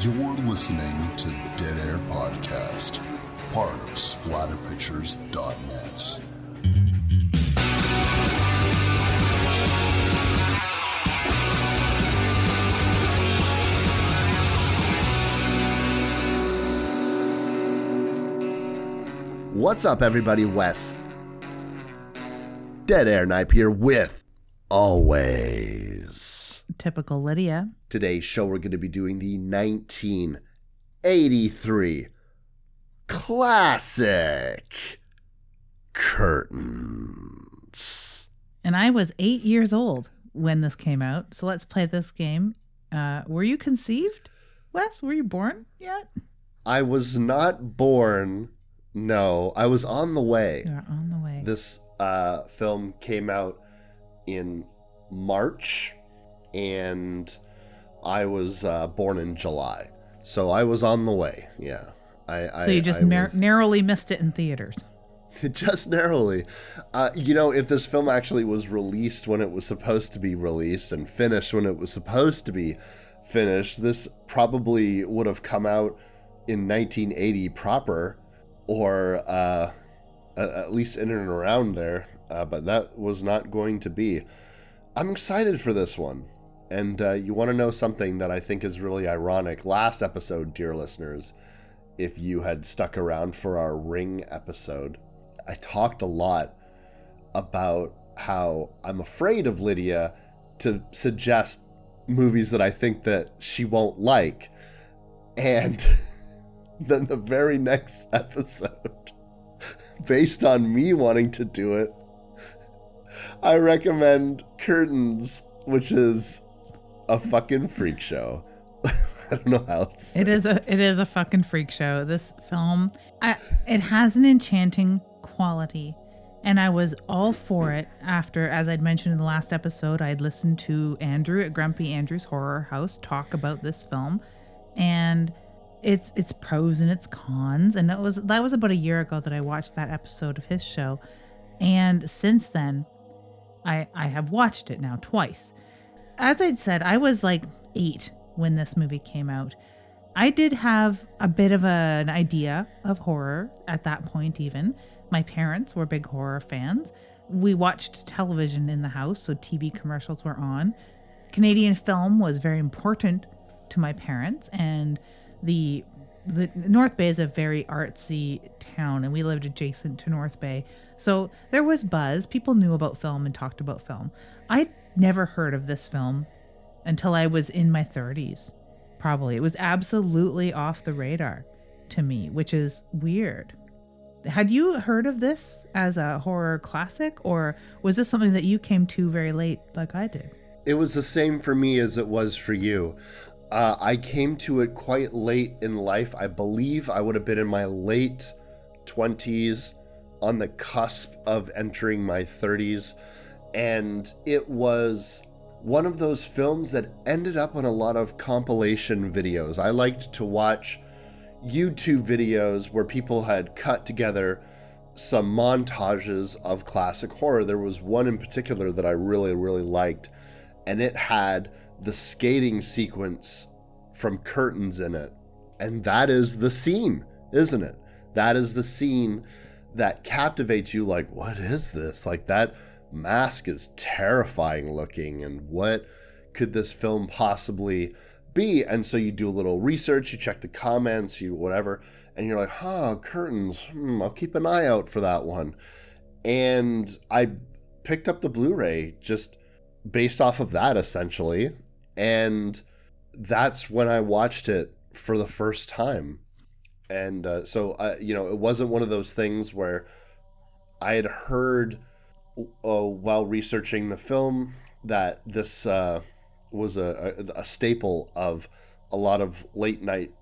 You're listening to Dead Air Podcast, part of splatterpictures.net. What's up, everybody? Wes. Dead Air Knipe here with Always. Typical Lydia. Today's show, we're going to be doing the 1983 classic Curtains. And I was eight years old when this came out. So let's play this game. Uh, were you conceived, Wes? Were you born yet? I was not born. No, I was on the way. You're on the way. This uh, film came out in March, and I was uh, born in July, so I was on the way. Yeah, I. I so you just I was- narrowly missed it in theaters. just narrowly. Uh, you know, if this film actually was released when it was supposed to be released and finished when it was supposed to be finished, this probably would have come out in 1980 proper, or uh, at least in and around there. Uh, but that was not going to be. I'm excited for this one. And uh, you want to know something that I think is really ironic? Last episode, dear listeners, if you had stuck around for our Ring episode, I talked a lot about how I'm afraid of Lydia to suggest movies that I think that she won't like. And then the very next episode, based on me wanting to do it, I recommend Curtains, which is a fucking freak show. I don't know how else It is a it is a fucking freak show. This film, I, it has an enchanting quality, and I was all for it. After, as I'd mentioned in the last episode, I'd listened to Andrew at Grumpy Andrew's Horror House talk about this film, and its its pros and its cons. And it was that was about a year ago that I watched that episode of his show, and since then, I I have watched it now twice. As I'd said, I was like eight when this movie came out. I did have a bit of a- an idea of horror at that point, even. My parents were big horror fans. We watched television in the house, so TV commercials were on. Canadian film was very important to my parents, and the the North Bay is a very artsy town, and we lived adjacent to North Bay, so there was buzz. People knew about film and talked about film. I'd never heard of this film until I was in my 30s. Probably. It was absolutely off the radar to me, which is weird. Had you heard of this as a horror classic, or was this something that you came to very late, like I did? It was the same for me as it was for you. Uh, I came to it quite late in life. I believe I would have been in my late 20s, on the cusp of entering my 30s. And it was one of those films that ended up on a lot of compilation videos. I liked to watch YouTube videos where people had cut together some montages of classic horror. There was one in particular that I really, really liked, and it had the skating sequence from Curtains in it. And that is the scene, isn't it? That is the scene that captivates you like, what is this? Like, that mask is terrifying looking, and what could this film possibly be? And so you do a little research, you check the comments, you whatever, and you're like, huh, curtains, hmm, I'll keep an eye out for that one. And I picked up the Blu ray just based off of that essentially. And that's when I watched it for the first time. And uh, so, uh, you know, it wasn't one of those things where I had heard uh, while researching the film that this uh, was a, a, a staple of a lot of late night,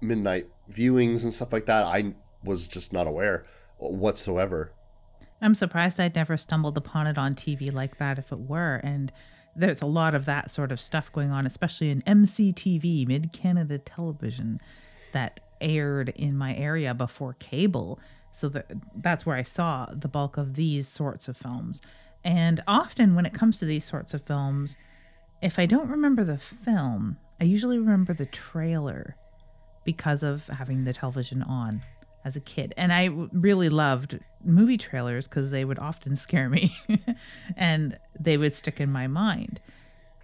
midnight viewings and stuff like that. I was just not aware whatsoever. I'm surprised I'd never stumbled upon it on TV like that if it were. And there's a lot of that sort of stuff going on, especially in MCTV, Mid Canada Television, that aired in my area before cable. So that that's where I saw the bulk of these sorts of films. And often when it comes to these sorts of films, if I don't remember the film, I usually remember the trailer because of having the television on as a kid. And I really loved movie trailers because they would often scare me and they would stick in my mind.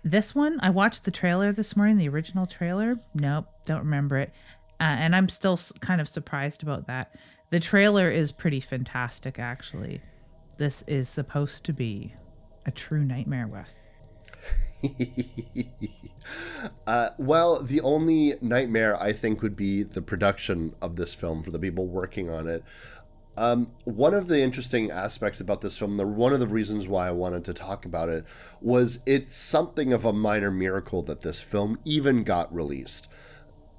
This one, I watched the trailer this morning, the original trailer. Nope, don't remember it. Uh, and I'm still kind of surprised about that. The trailer is pretty fantastic, actually. This is supposed to be a true nightmare, Wes. uh, well, the only nightmare I think would be the production of this film for the people working on it. Um, one of the interesting aspects about this film, the one of the reasons why I wanted to talk about it, was it's something of a minor miracle that this film even got released,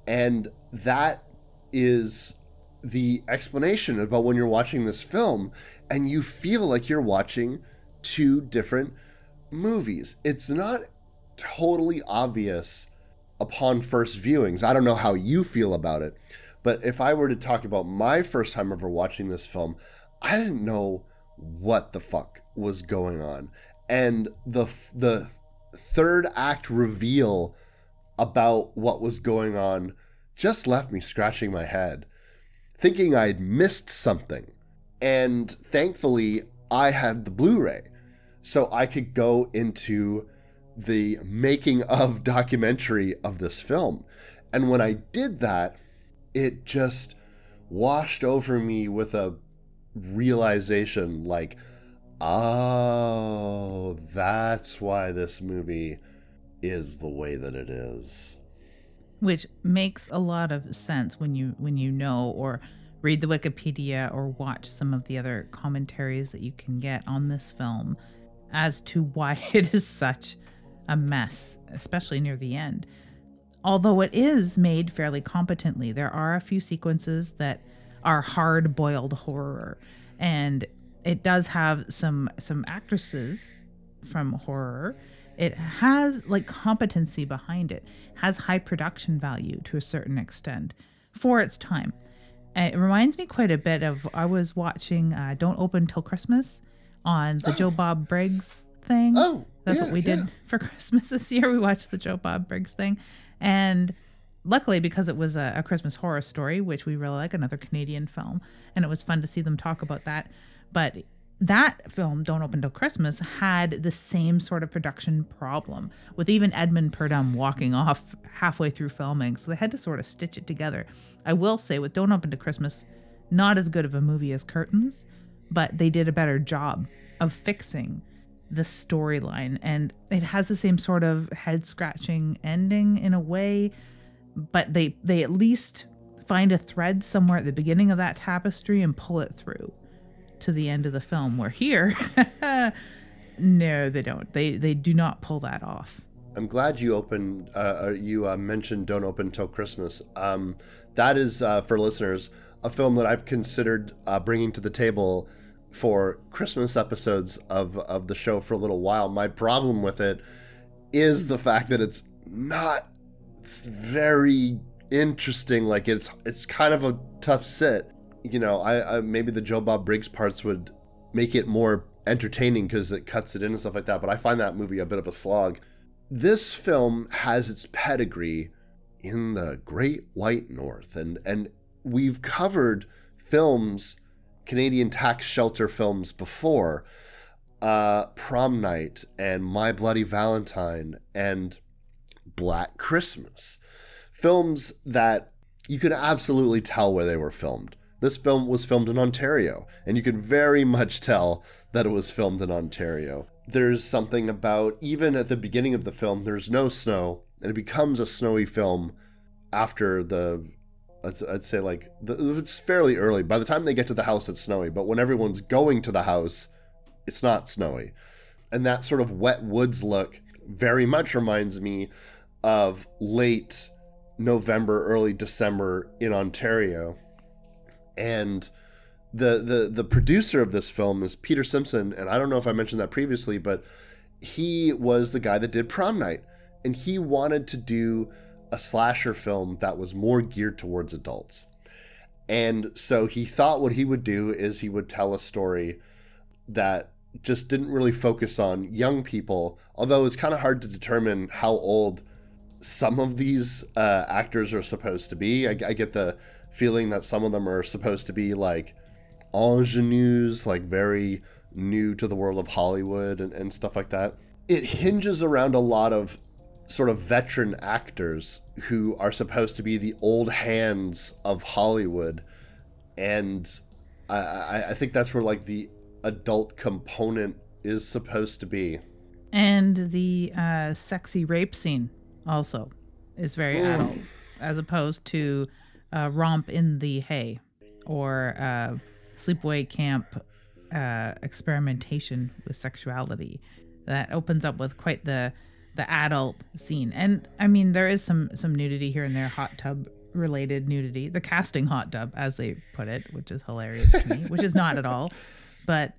and that is the explanation about when you're watching this film and you feel like you're watching two different movies. It's not totally obvious upon first viewings. I don't know how you feel about it, but if I were to talk about my first time ever watching this film, I didn't know what the fuck was going on. And the the third act reveal about what was going on just left me scratching my head, thinking I'd missed something. And thankfully, I had the Blu ray, so I could go into the making of documentary of this film. And when I did that, it just washed over me with a realization like, oh, that's why this movie is the way that it is. Which makes a lot of sense when you when you know or read the Wikipedia or watch some of the other commentaries that you can get on this film as to why it is such a mess, especially near the end. Although it is made fairly competently, there are a few sequences that are hard boiled horror. And it does have some some actresses from horror. It has like competency behind it, has high production value to a certain extent for its time. It reminds me quite a bit of I was watching uh, Don't Open Till Christmas on the Joe Bob Briggs thing. Oh, That's yeah, what we did for Christmas this year. We watched the Joe Bob Briggs thing. And luckily, because it was a, a Christmas horror story, which we really like, another Canadian film, and it was fun to see them talk about that. But that film, Don't Open Till Christmas, had the same sort of production problem with even Edmund Purdom walking off halfway through filming. So they had to sort of stitch it together. I will say, with Don't Open Till Christmas, not as good of a movie as Curtains, but they did a better job of fixing the storyline and it has the same sort of head scratching ending in a way but they they at least find a thread somewhere at the beginning of that tapestry and pull it through to the end of the film where here no they don't they they do not pull that off I'm glad you opened. Uh, uh, you uh, mentioned "Don't Open Till Christmas." Um, that is uh, for listeners a film that I've considered uh, bringing to the table for Christmas episodes of of the show for a little while. My problem with it is the fact that it's not very interesting. Like it's it's kind of a tough sit. You know, I, I maybe the Joe Bob Briggs parts would make it more entertaining because it cuts it in and stuff like that. But I find that movie a bit of a slog. This film has its pedigree in the Great White North, and and we've covered films, Canadian tax shelter films before, uh, Prom Night and My Bloody Valentine and Black Christmas, films that you could absolutely tell where they were filmed. This film was filmed in Ontario, and you could very much tell that it was filmed in Ontario. There's something about, even at the beginning of the film, there's no snow, and it becomes a snowy film after the, I'd, say like, it's fairly early. By the time they get to the house, it's snowy, but when everyone's going to the house, it's not snowy. And that sort of wet woods look very much reminds me of late November, early December in Ontario. And the the the producer of this film is Peter Simpson, and I don't know if I mentioned that previously, but he was the guy that did Prom Night, and he wanted to do a slasher film that was more geared towards adults. And so he thought what he would do is he would tell a story that just didn't really focus on young people, although it's kind of hard to determine how old some of these uh, actors are supposed to be. I, I get the feeling that some of them are supposed to be like ingenues, like very new to the world of Hollywood and, and stuff like that. It hinges around a lot of sort of veteran actors who are supposed to be the old hands of Hollywood. And I, I, I think that's where like the adult component is supposed to be. And the uh, sexy rape scene also is very adult, as opposed to uh, romp in the hay or uh, sleepaway camp uh, experimentation with sexuality. That opens up with quite the the adult scene. And I mean, there is some some nudity here and there, hot tub related nudity, the casting hot tub, as they put it, which is hilarious to me, which is not at all, but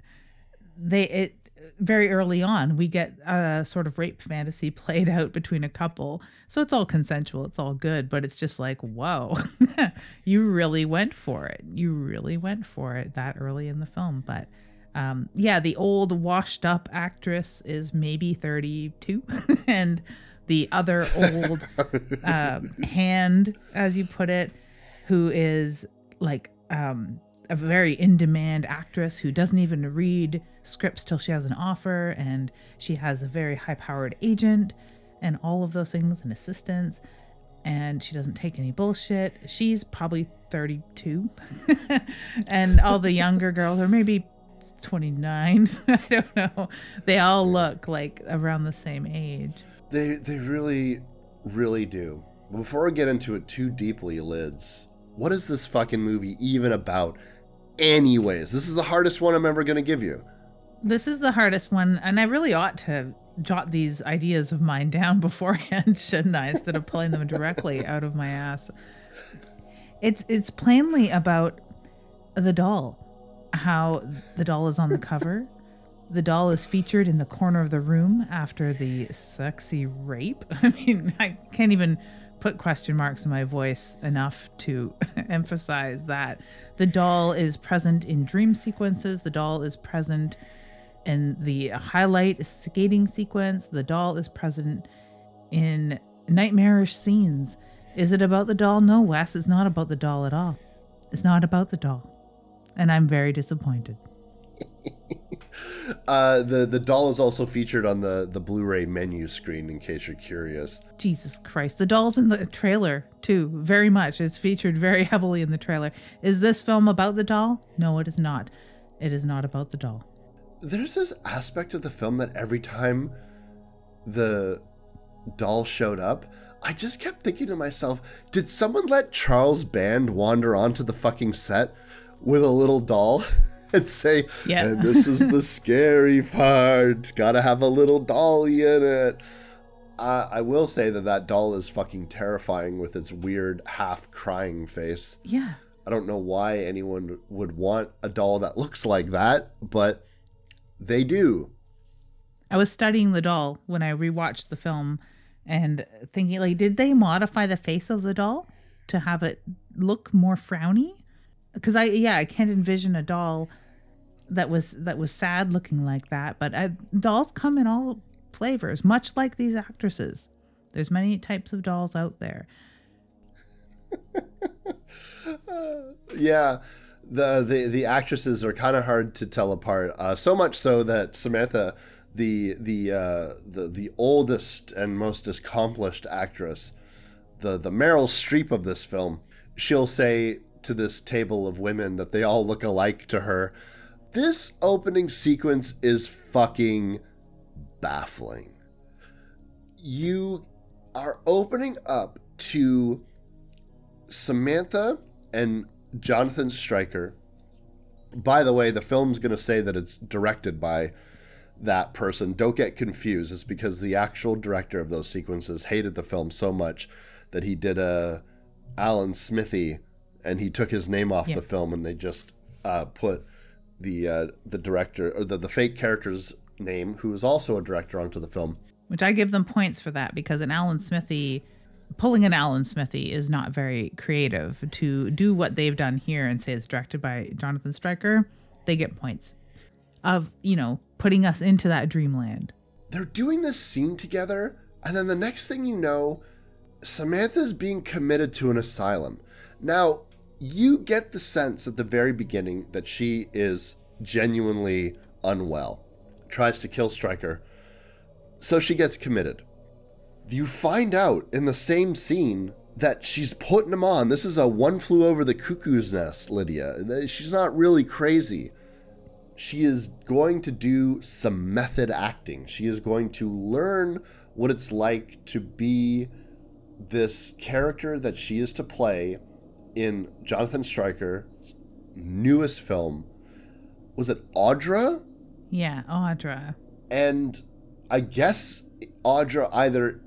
they it very early on we get a sort of rape fantasy played out between a couple so it's all consensual it's all good but it's just like whoa you really went for it. You really went for it that early in the film but um, yeah the old washed up actress is maybe 32 and the other old uh, hand as you put it who is like um, a very in demand actress who doesn't even read scripts till she has an offer, and she has a very high powered agent, and all of those things, and assistants, and she doesn't take any bullshit. She's probably 32, and all the younger girls are maybe 29. I don't know. They all look like around the same age. They they really really do. Before I get into it too deeply, lids, what is this fucking movie even about? Anyways, this is the hardest one I'm ever going to give you. This is the hardest one, and I really ought to jot these ideas of mine down beforehand, shouldn't I, instead of pulling them directly out of my ass. It's it's plainly about the doll. How the doll is on the cover. The doll is featured in the corner of the room after the sexy rape. I mean, I can't even put question marks in my voice enough to emphasize that. The doll is present in dream sequences. The doll is present in the highlight skating sequence. The doll is present in nightmarish scenes. Is it about the doll? No, Wes, it's not about the doll at all. It's not about the doll. And I'm very disappointed. uh, the the doll is also featured on the the Blu-ray menu screen in case you're curious. Jesus Christ, the doll's in the trailer too, very much. It's featured very heavily in the trailer. Is this film about the doll? No, it is not. It is not about the doll. There's this aspect of the film that every time the doll showed up, I just kept thinking to myself, did someone let Charles Band wander onto the fucking set with a little doll? and say, Yeah. and this is the scary part. Gotta have a little dolly in it. Uh, I will say that that doll is fucking terrifying with its weird half crying face. Yeah. I don't know why anyone would want a doll that looks like that, but they do. I was studying the doll when I rewatched the film and thinking like did they modify the face of the doll to have it look more frowny? Cuz I yeah, I can't envision a doll that was that was sad looking like that, but I, dolls come in all flavors, much like these actresses. There's many types of dolls out there. Yeah, the the, the actresses are kind of hard to tell apart. Uh, so much so that Samantha, the the uh, the the oldest and most accomplished actress, the the Meryl Streep of this film, she'll say to this table of women that they all look alike to her. This opening sequence is fucking baffling. You are opening up to Samantha and Jonathan Stryker. By the way, the film's going to say that it's directed by that person. Don't get confused. It's because the actual director of those sequences hated the film so much that he did a Alan Smithee and he took his name off Yeah. the film and they just uh, put the uh, the director or the, the fake character's name, who is also a director, onto the film. Which I give them points for that because an Alan Smithee pulling an Alan Smithee is not very creative. To do what they've done here and say it's directed by Jonathan Stryker, they get points of, you know, putting us into that dreamland. they're doing this scene together, and then the next thing you know, Samantha's being committed to an asylum. Now, you get the sense at the very beginning that she is genuinely unwell, tries to kill Stryker, so she gets committed. You find out in the same scene that she's putting him on. This is a one flew over the cuckoo's nest, Lydia. She's not really crazy. She is going to do some method acting. She is going to learn what it's like to be this character that she is to play in Jonathan Stryker's newest film. Was it Audra? Yeah, Audra. And I guess Audra either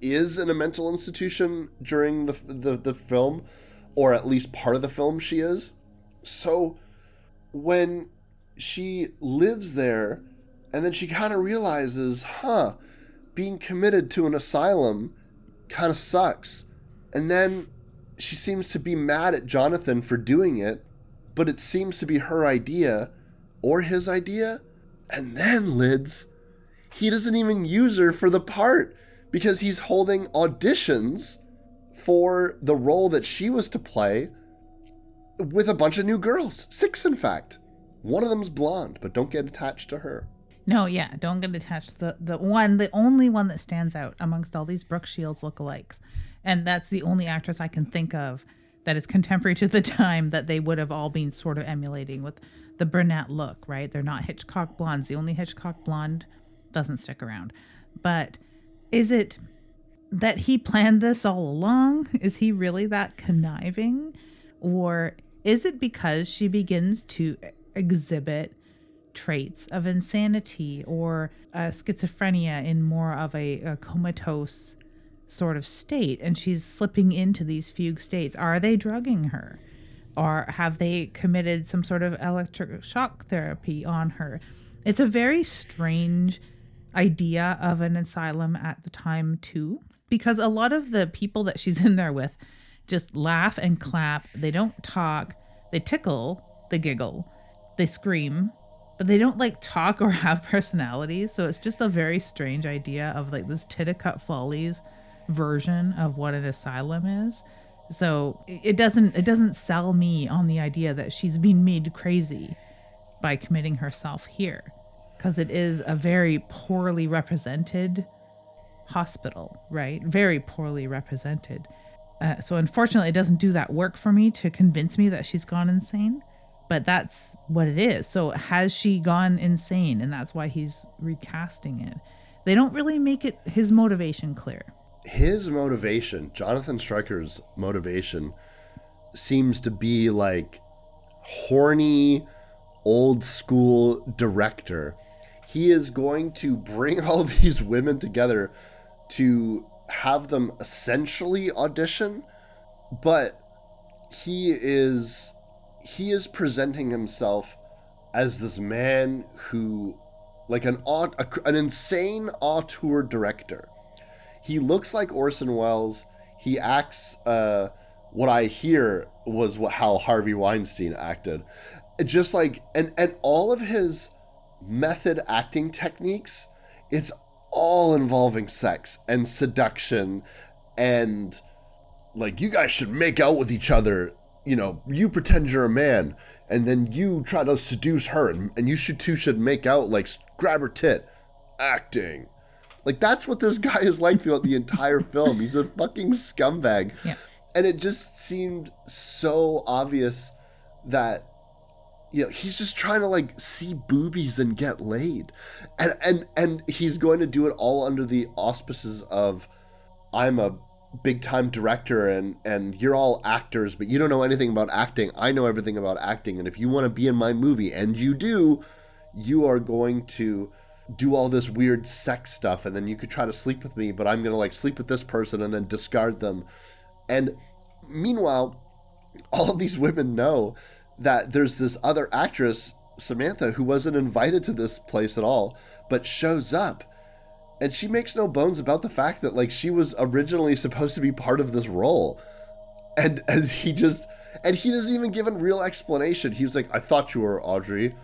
is in a mental institution during the, the, the film, or at least part of the film she is. So when she lives there, and then she kind of realizes, huh, being committed to an asylum kind of sucks. And then she seems to be mad at Jonathan for doing it, but it seems to be her idea or his idea. And then, Lids, he doesn't even use her for the part because he's holding auditions for the role that she was to play with a bunch of new girls. Six, in fact. One of them's blonde, but don't get attached to her. No, yeah, don't get attached. The the one, the only one that stands out amongst all these Brooke Shields lookalikes, and that's the only actress I can think of that is contemporary to the time that they would have all been sort of emulating with the brunette look, right? They're not Hitchcock blondes. The only Hitchcock blonde doesn't stick around. But is it that he planned this all along? Is he really that conniving? Or is it because she begins to exhibit traits of insanity or uh, schizophrenia in more of a, a comatose sort of state and she's slipping into these fugue states? Are they drugging her? Or have they committed some sort of electric shock therapy on her? It's a very strange idea of an asylum at the time too because a lot of the people that she's in there with just laugh and clap. They don't talk. They tickle they giggle they scream but they don't like talk or have personalities. So it's just a very strange idea of like this titicut follies version of what an asylum is. So it doesn't it doesn't sell me on the idea that she's being made crazy by committing herself here because it is a very poorly represented hospital, right? Very poorly represented. Uh, so unfortunately, it doesn't do that work for me to convince me that she's gone insane. But that's what it is. So has she gone insane, and that's why he's recasting it? They don't really make it his motivation clear. His motivation, Jonathan Stryker's motivation, seems to be like horny, old school director he is going to bring all these women together to have them essentially audition, but he is he is presenting himself as this man who like an an insane auteur director. He looks like Orson Welles. He acts uh, what I hear was what how Harvey Weinstein acted. Just like and and all of his method acting techniques, it's all involving sex and seduction and like you guys should make out with each other. You know, you pretend you're a man and then you try to seduce her and, and you should two should make out like grab her tit. Acting. Like that's what this guy is like throughout the entire film. He's a fucking scumbag. Yeah. And it just seemed so obvious that you know he's just trying to like see boobies and get laid. And and and he's going to do it all under the auspices of i'm a big time director and and you're all actors but you don't know anything about acting. I know everything about acting. And if you want to be in my movie and you do you are going to do all this weird sex stuff. And then you could try to sleep with me but i'm going to like sleep with this person and then discard them. And meanwhile all of these women know that there's this other actress, Samantha, who wasn't invited to this place at all, but shows up. And she makes no bones about the fact that like she was originally supposed to be part of this role. And and he just and he doesn't even give a real explanation. He was like, I thought you were Audrey,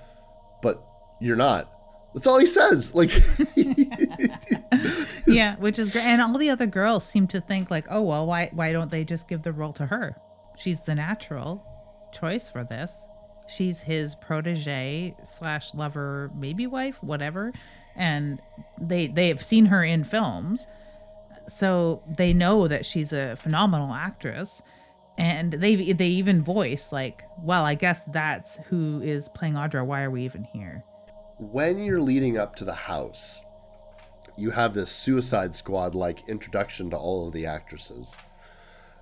but you're not. That's all he says. Like, yeah, which is great. And all the other girls seem to think like, oh well, why why don't they just give the role to her? She's the natural choice for this. She's his protege slash lover, maybe wife, whatever. And they they have seen her in films, so they know that she's a phenomenal actress. And they they even voice like, well, I guess that's who is playing Audra. Why are we even here? when you're leading up to the house, you have this Suicide Squad like introduction to all of the actresses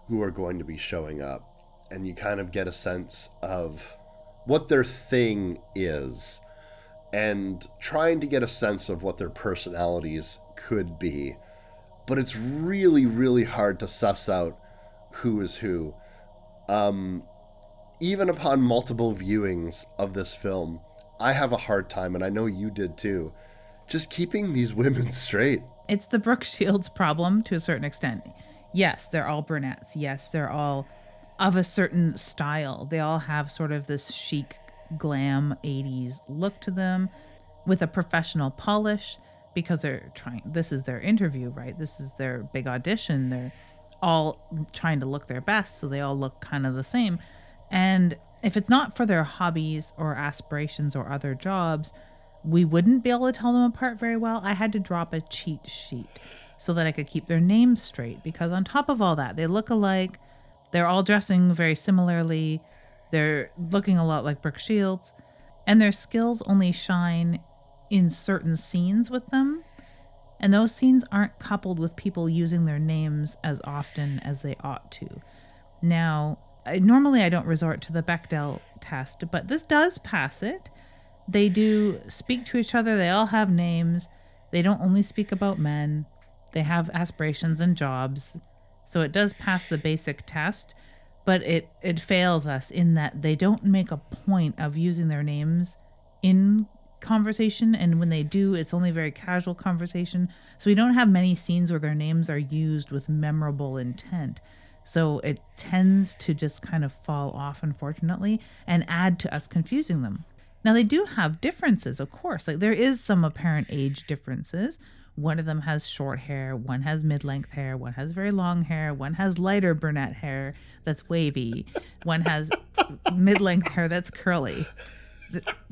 who are going to be showing up. And you kind of get a sense of what their thing is and trying to get a sense of what their personalities could be. But it's really, really hard to suss out who is who. Um, even upon multiple viewings of this film, I have a hard time, and I know you did too, just keeping these women straight. It's the Brooke Shields problem to a certain extent. Yes, they're all brunettes. Yes, they're all of a certain style. They all have sort of this chic, glam 80s look to them with a professional polish because they're trying, this is their interview, right? This is their big audition. They're all trying to look their best, so they all look kind of the same. And if it's not for their hobbies or aspirations or other jobs, we wouldn't be able to tell them apart very well. I had to drop a cheat sheet so that I could keep their names straight because, on top of all that, they look alike. They're all dressing very similarly. They're looking a lot like Brooke Shields, and their skills only shine in certain scenes with them. And those scenes aren't coupled with people using their names as often as they ought to. Now, I, normally I don't resort to the Bechdel test, but this does pass it. They do speak to each other. They all have names. They don't only speak about men. They have aspirations and jobs. So it does pass the basic test, but it it fails us in that they don't make a point of using their names in conversation and when they do it's only very casual conversation so we don't have many scenes where their names are used with memorable intent so it tends to just kind of fall off, unfortunately, and add to us confusing them. Now, they do have differences, of course. Like there is some apparent age differences. One of them has short hair, one has mid length hair, one has very long hair, one has lighter brunette hair that's wavy, one has mid length hair that's curly.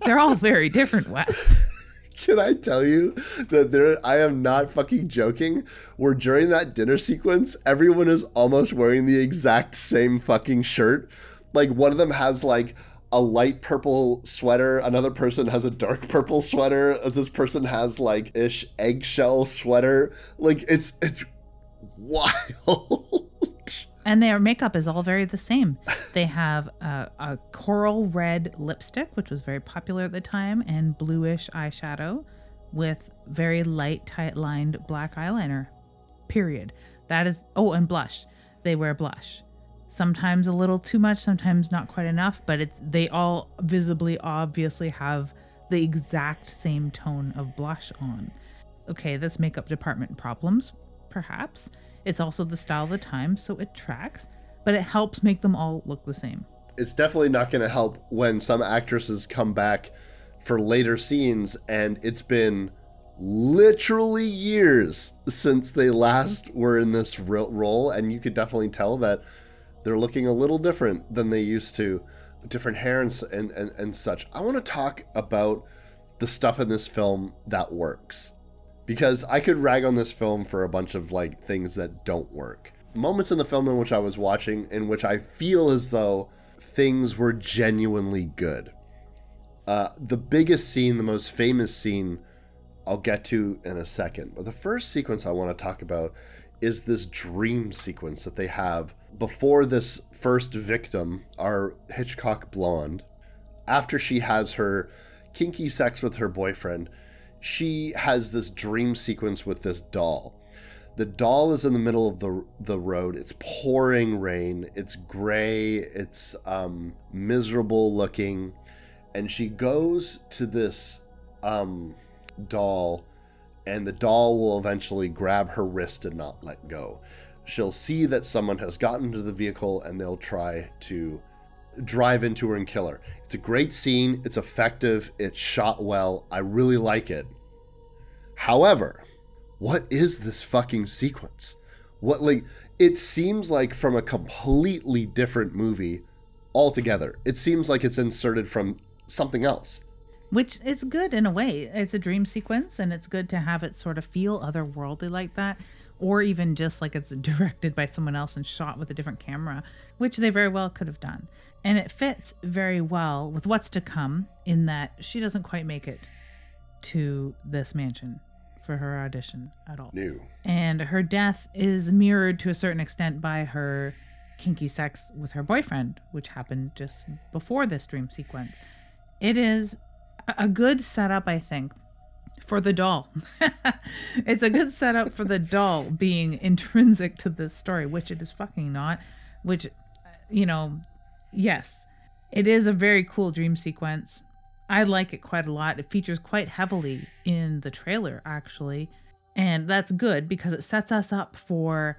They're all very different, Wes. Can I tell you that there I am not fucking joking, where during that dinner sequence, everyone is almost wearing the exact same fucking shirt. Like one of them has like a light purple sweater, another person has a dark purple sweater, this person has like ish eggshell sweater. Like it's it's wild. And their makeup is all very the same. They have a, a, coral red lipstick, which was very popular at the time, and bluish eyeshadow with very light, tight lined black eyeliner. Period. That is, oh, and blush. They wear blush. Sometimes a little too much, sometimes not quite enough, but it's they all visibly, obviously have the exact same tone of blush on. Okay, this makeup department problems, perhaps it's also the style of the time, so it tracks, but it helps make them all look the same. It's definitely not going to help when some actresses come back for later scenes and it's been literally years since they last were in this role and you could definitely tell that they're looking a little different than they used to different hair and, and, and, and such i want to talk about the stuff in this film that works because I could rag on this film for a bunch of like things that don't work. Moments in the film in which I was watching in which I feel as though things were genuinely good. Uh, the biggest scene, the most famous scene, I'll get to in a second. But the first sequence I want to talk about is this dream sequence that they have before this first victim, our Hitchcock blonde, after she has her kinky sex with her boyfriend she has this dream sequence with this doll. The doll is in the middle of the the road. It's pouring rain. It's gray. It's um, miserable looking, and she goes to this um, doll, and the doll will eventually grab her wrist and not let go. She'll see that someone has gotten to the vehicle, and they'll try to drive into her and kill her. It's a great scene. It's effective. It's shot well. I really like it. However, what is this fucking sequence? What like it seems like from a completely different movie altogether. It seems like it's inserted from something else. Which is good in a way. It's a dream sequence and it's good to have it sort of feel otherworldly like that. Or even just like it's directed by someone else and shot with a different camera, which they very well could have done. And it fits very well with what's to come in that she doesn't quite make it to this mansion for her audition at all. New. And her death is mirrored to a certain extent by her kinky sex with her boyfriend, which happened just before this dream sequence. It is a good setup, I think, for the doll. it's a good setup for the doll being intrinsic to this story, which it is fucking not. Which, you know, yes, it is a very cool dream sequence. I like it quite a lot. It features quite heavily in the trailer, actually. And that's good because it sets us up for,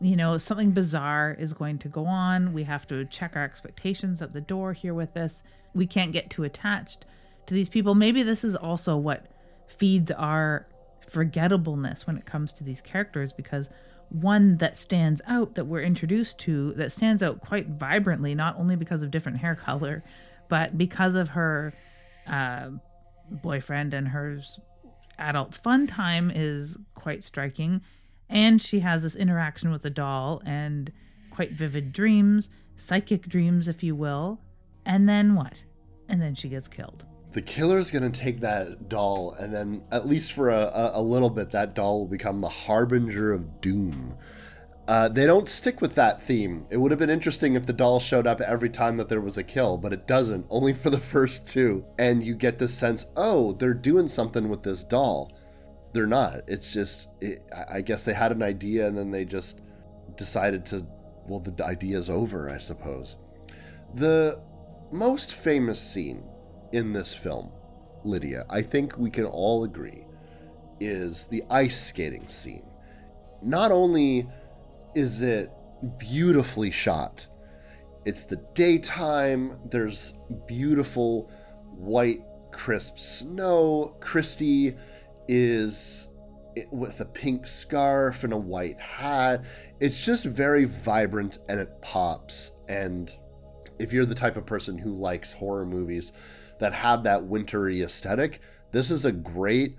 you know, something bizarre is going to go on. We have to check our expectations at the door here with this. We can't get too attached to these people. Maybe this is also what feeds our forgettableness when it comes to these characters because one that stands out that we're introduced to that stands out quite vibrantly, not only because of different hair color, but because of her uh, boyfriend and her adult fun time is quite striking. And she has this interaction with a doll and quite vivid dreams, psychic dreams, if you will. And then what? And then she gets killed. The killer's gonna take that doll, and then, at least for a, a, a little bit, that doll will become the harbinger of doom. Uh, they don't stick with that theme. It would have been interesting if the doll showed up every time that there was a kill, but it doesn't, only for the first two. And you get this sense, oh, they're doing something with this doll. They're not. It's just, it, I guess they had an idea and then they just decided to, well, the idea's over, I suppose. The most famous scene in this film, Lydia, I think we can all agree, is the ice skating scene. Not only is it beautifully shot. It's the daytime. There's beautiful white, crisp snow. Christy is with a pink scarf and a white hat. It's just very vibrant and it pops. And if you're the type of person who likes horror movies that have that wintry aesthetic, this is a great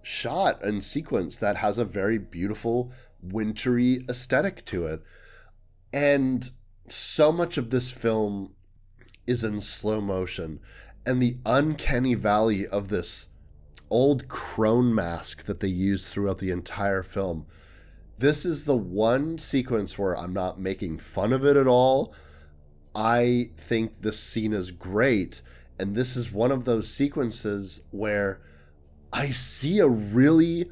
shot and sequence that has a very beautiful wintry aesthetic to it. And so much of this film is in slow motion. And the uncanny valley of this old crone mask that they use throughout the entire film. This is the one sequence where I'm not making fun of it at all. I think this scene is great. And this is one of those sequences where I see a really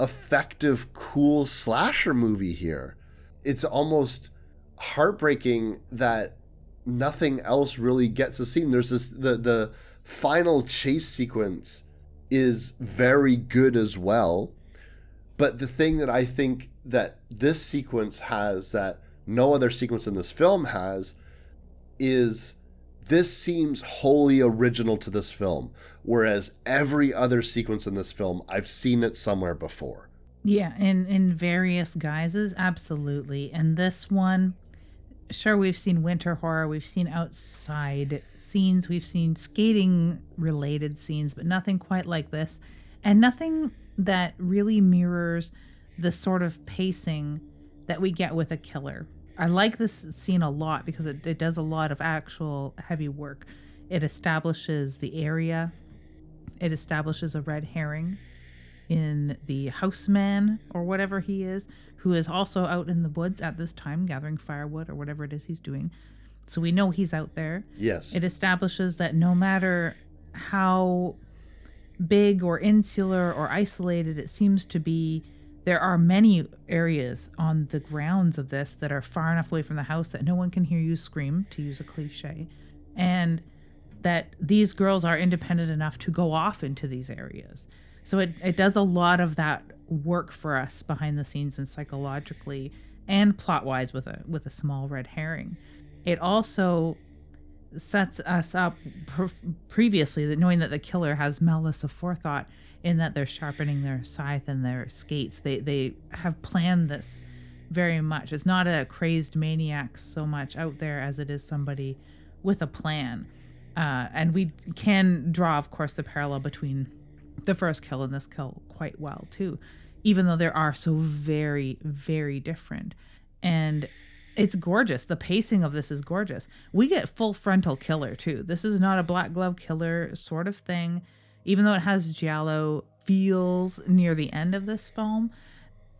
effective, cool slasher movie here. It's almost heartbreaking that nothing else really gets a scene. There's this the the final chase sequence is very good as well. But the thing that I think that this sequence has that no other sequence in this film has is this seems wholly original to this film, whereas every other sequence in this film, I've seen it somewhere before. Yeah, in in various guises, absolutely. And this one, sure, we've seen winter horror, we've seen outside scenes, we've seen skating related scenes, but nothing quite like this, and nothing that really mirrors the sort of pacing that we get with a killer. I like this scene a lot because it, it does a lot of actual heavy work. It establishes the area, it establishes a red herring in the houseman or whatever he is, who is also out in the woods at this time gathering firewood or whatever it is he's doing. So we know he's out there. Yes. It establishes that no matter how big or insular or isolated it seems to be, there are many areas on the grounds of this that are far enough away from the house that no one can hear you scream, to use a cliche, and that these girls are independent enough to go off into these areas. So it, it does a lot of that work for us behind the scenes and psychologically and plot wise with a with a small red herring. It also sets us up pr- previously that knowing that the killer has malice aforethought in that they're sharpening their scythe and their skates. They they have planned this very much. It's not a crazed maniac so much out there as it is somebody with a plan. Uh, and we can draw, of course, the parallel between the first kill and this kill quite well too, even though there are so very very different. And it's gorgeous. The pacing of this is gorgeous. We get full frontal killer too. This is not a black glove killer sort of thing, even though it has giallo feels near the end of this film.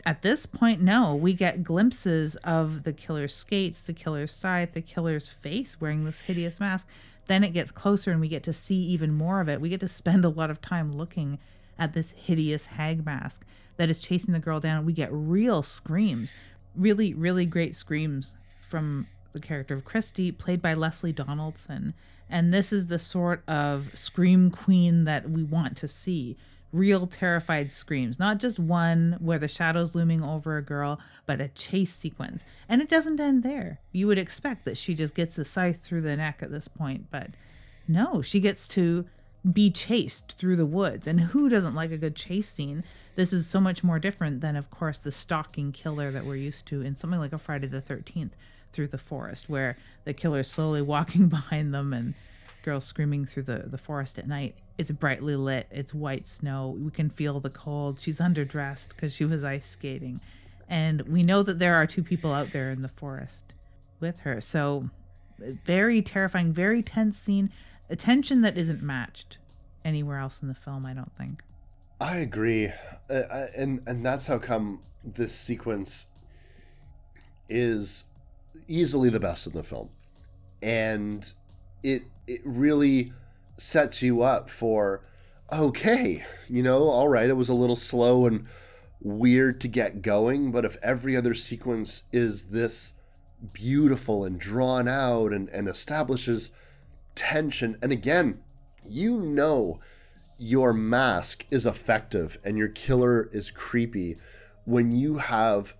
At this point, no, we get glimpses of the killer's skates, the killer's scythe, the killer's face wearing this hideous mask. Then it gets closer and we get to see even more of it. We get to spend a lot of time looking at this hideous hag mask that is chasing the girl down. We get real screams really, really great screams from the character of Christy, played by Lesleh Donaldson. And this is the sort of scream queen that we want to see. Real terrified screams, not just one where the shadow's looming over a girl, but a chase sequence. And it doesn't end there. You would expect that she just gets a scythe through the neck at this point, but no, she gets to be chased through the woods. And who doesn't like a good chase scene? This is so much more different than, of course, the stalking killer that we're used to in something like a Friday the 13th through the forest, where the killer's slowly walking behind them and girls screaming through the, the forest at night. It's brightly lit, it's white snow. We can feel the cold. She's underdressed because she was ice skating. And we know that there are two people out there in the forest with her. So, very terrifying, very tense scene. A tension that isn't matched anywhere else in the film, I don't think. I agree, uh, and and that's how come this sequence is easily the best in the film, and it it really sets you up for okay, you know, all right, it was a little slow and weird to get going, but if every other sequence is this beautiful and drawn out and, and establishes tension, and again, you know your mask is effective and your killer is creepy when you have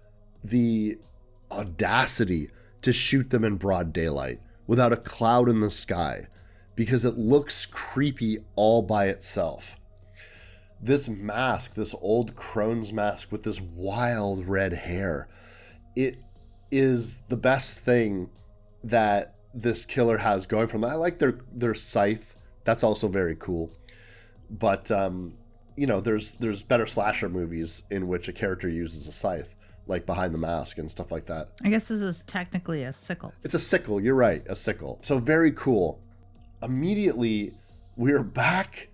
the audacity to shoot them in broad daylight without a cloud in the sky because it looks creepy all by itself. This mask, this old crone's mask with this wild red hair, it is the best thing that this killer has going from I like their their scythe. That's also very cool but um, you know, there's there's better slasher movies in which a character uses a scythe, like Behind the Mask and stuff like that. I guess this is technically a sickle. It's a sickle. You're right, a sickle. So very cool. Immediately, we're back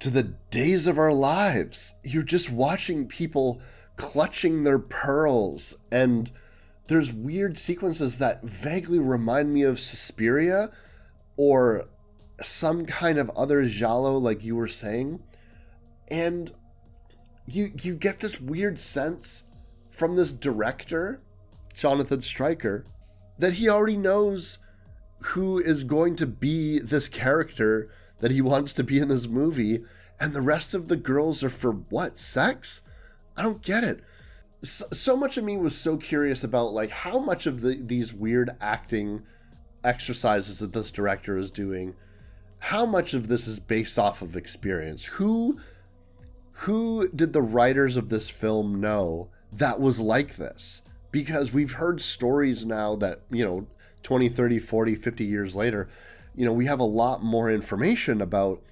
to the days of our lives. You're just watching people clutching their pearls and there's weird sequences that vaguely remind me of Suspiria or some kind of other giallo like you were saying and you you get this weird sense from this director Jonathan Stryker that he already knows who is going to be this character that he wants to be in this movie and the rest of the girls are for what sex i don't get it so, so much of me was so curious about like how much of the, these weird acting exercises that this director is doing how much of this is based off of experience? Who who did the writers of this film know that was like this? Because we've heard stories now that, you know, 20, 30, 40, 50 years later, you know, we have a lot more information about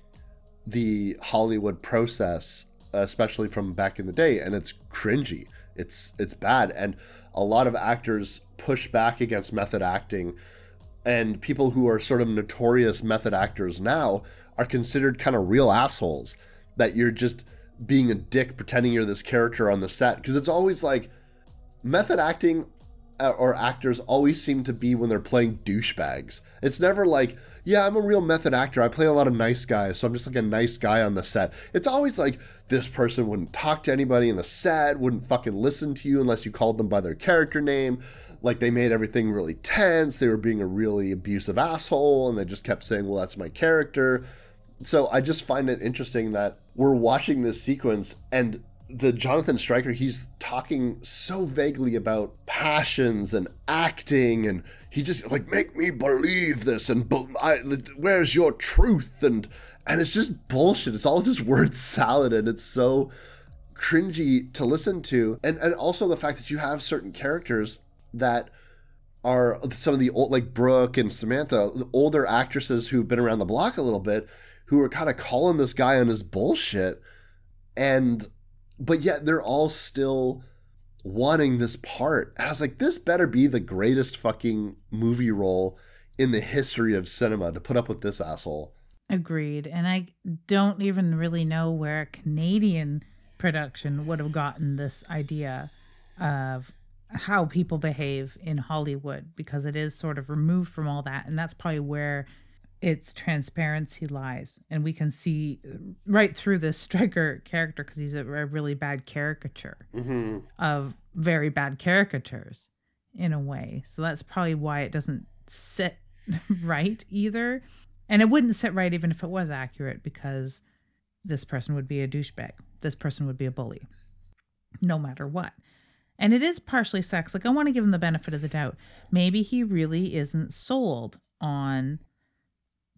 the Hollywood process, especially from back in the day, and it's cringy. It's it's bad and a lot of actors push back against method acting and people who are sort of notorious method actors now are considered kind of real assholes that you're just being a dick pretending you're this character on the set because it's always like method acting uh, or actors always seem to be when they're playing douchebags. It's never like, yeah, I'm a real method actor. I play a lot of nice guys, so I'm just like a nice guy on the set. It's always like this person wouldn't talk to anybody in the set, wouldn't fucking listen to you unless you called them by their character name like they made everything really tense. They were being a really abusive asshole, and they just kept saying, "Well, that's my character." So I just find it interesting that we're watching this sequence, and the Jonathan Stryker, he's talking so vaguely about passions and acting, and he just like make me believe this, and I, where's your truth, and and it's just bullshit. It's all just word salad, and it's so cringy to listen to, and and also the fact that you have certain characters that are some of the old like Brooke and Samantha, the older actresses who've been around the block a little bit, who are kind of calling this guy on his bullshit, and but yet they're all still wanting this part. And I was like, this better be the greatest fucking movie role in the history of cinema to put up with this asshole. Agreed. And I don't even really know where a Canadian production would have gotten this idea of how people behave in Hollywood because it is sort of removed from all that. And that's probably where its transparency lies. And we can see right through this Stryker character because he's a, a, really bad caricature mm-hmm. of very bad caricatures in a way. So that's probably why it doesn't sit right either. And it wouldn't sit right even if it was accurate because this person would be a douchebag. This person would be a bully no matter what. And it is partially sex. Like i want to give him the benefit of the doubt. Maybe he really isn't sold on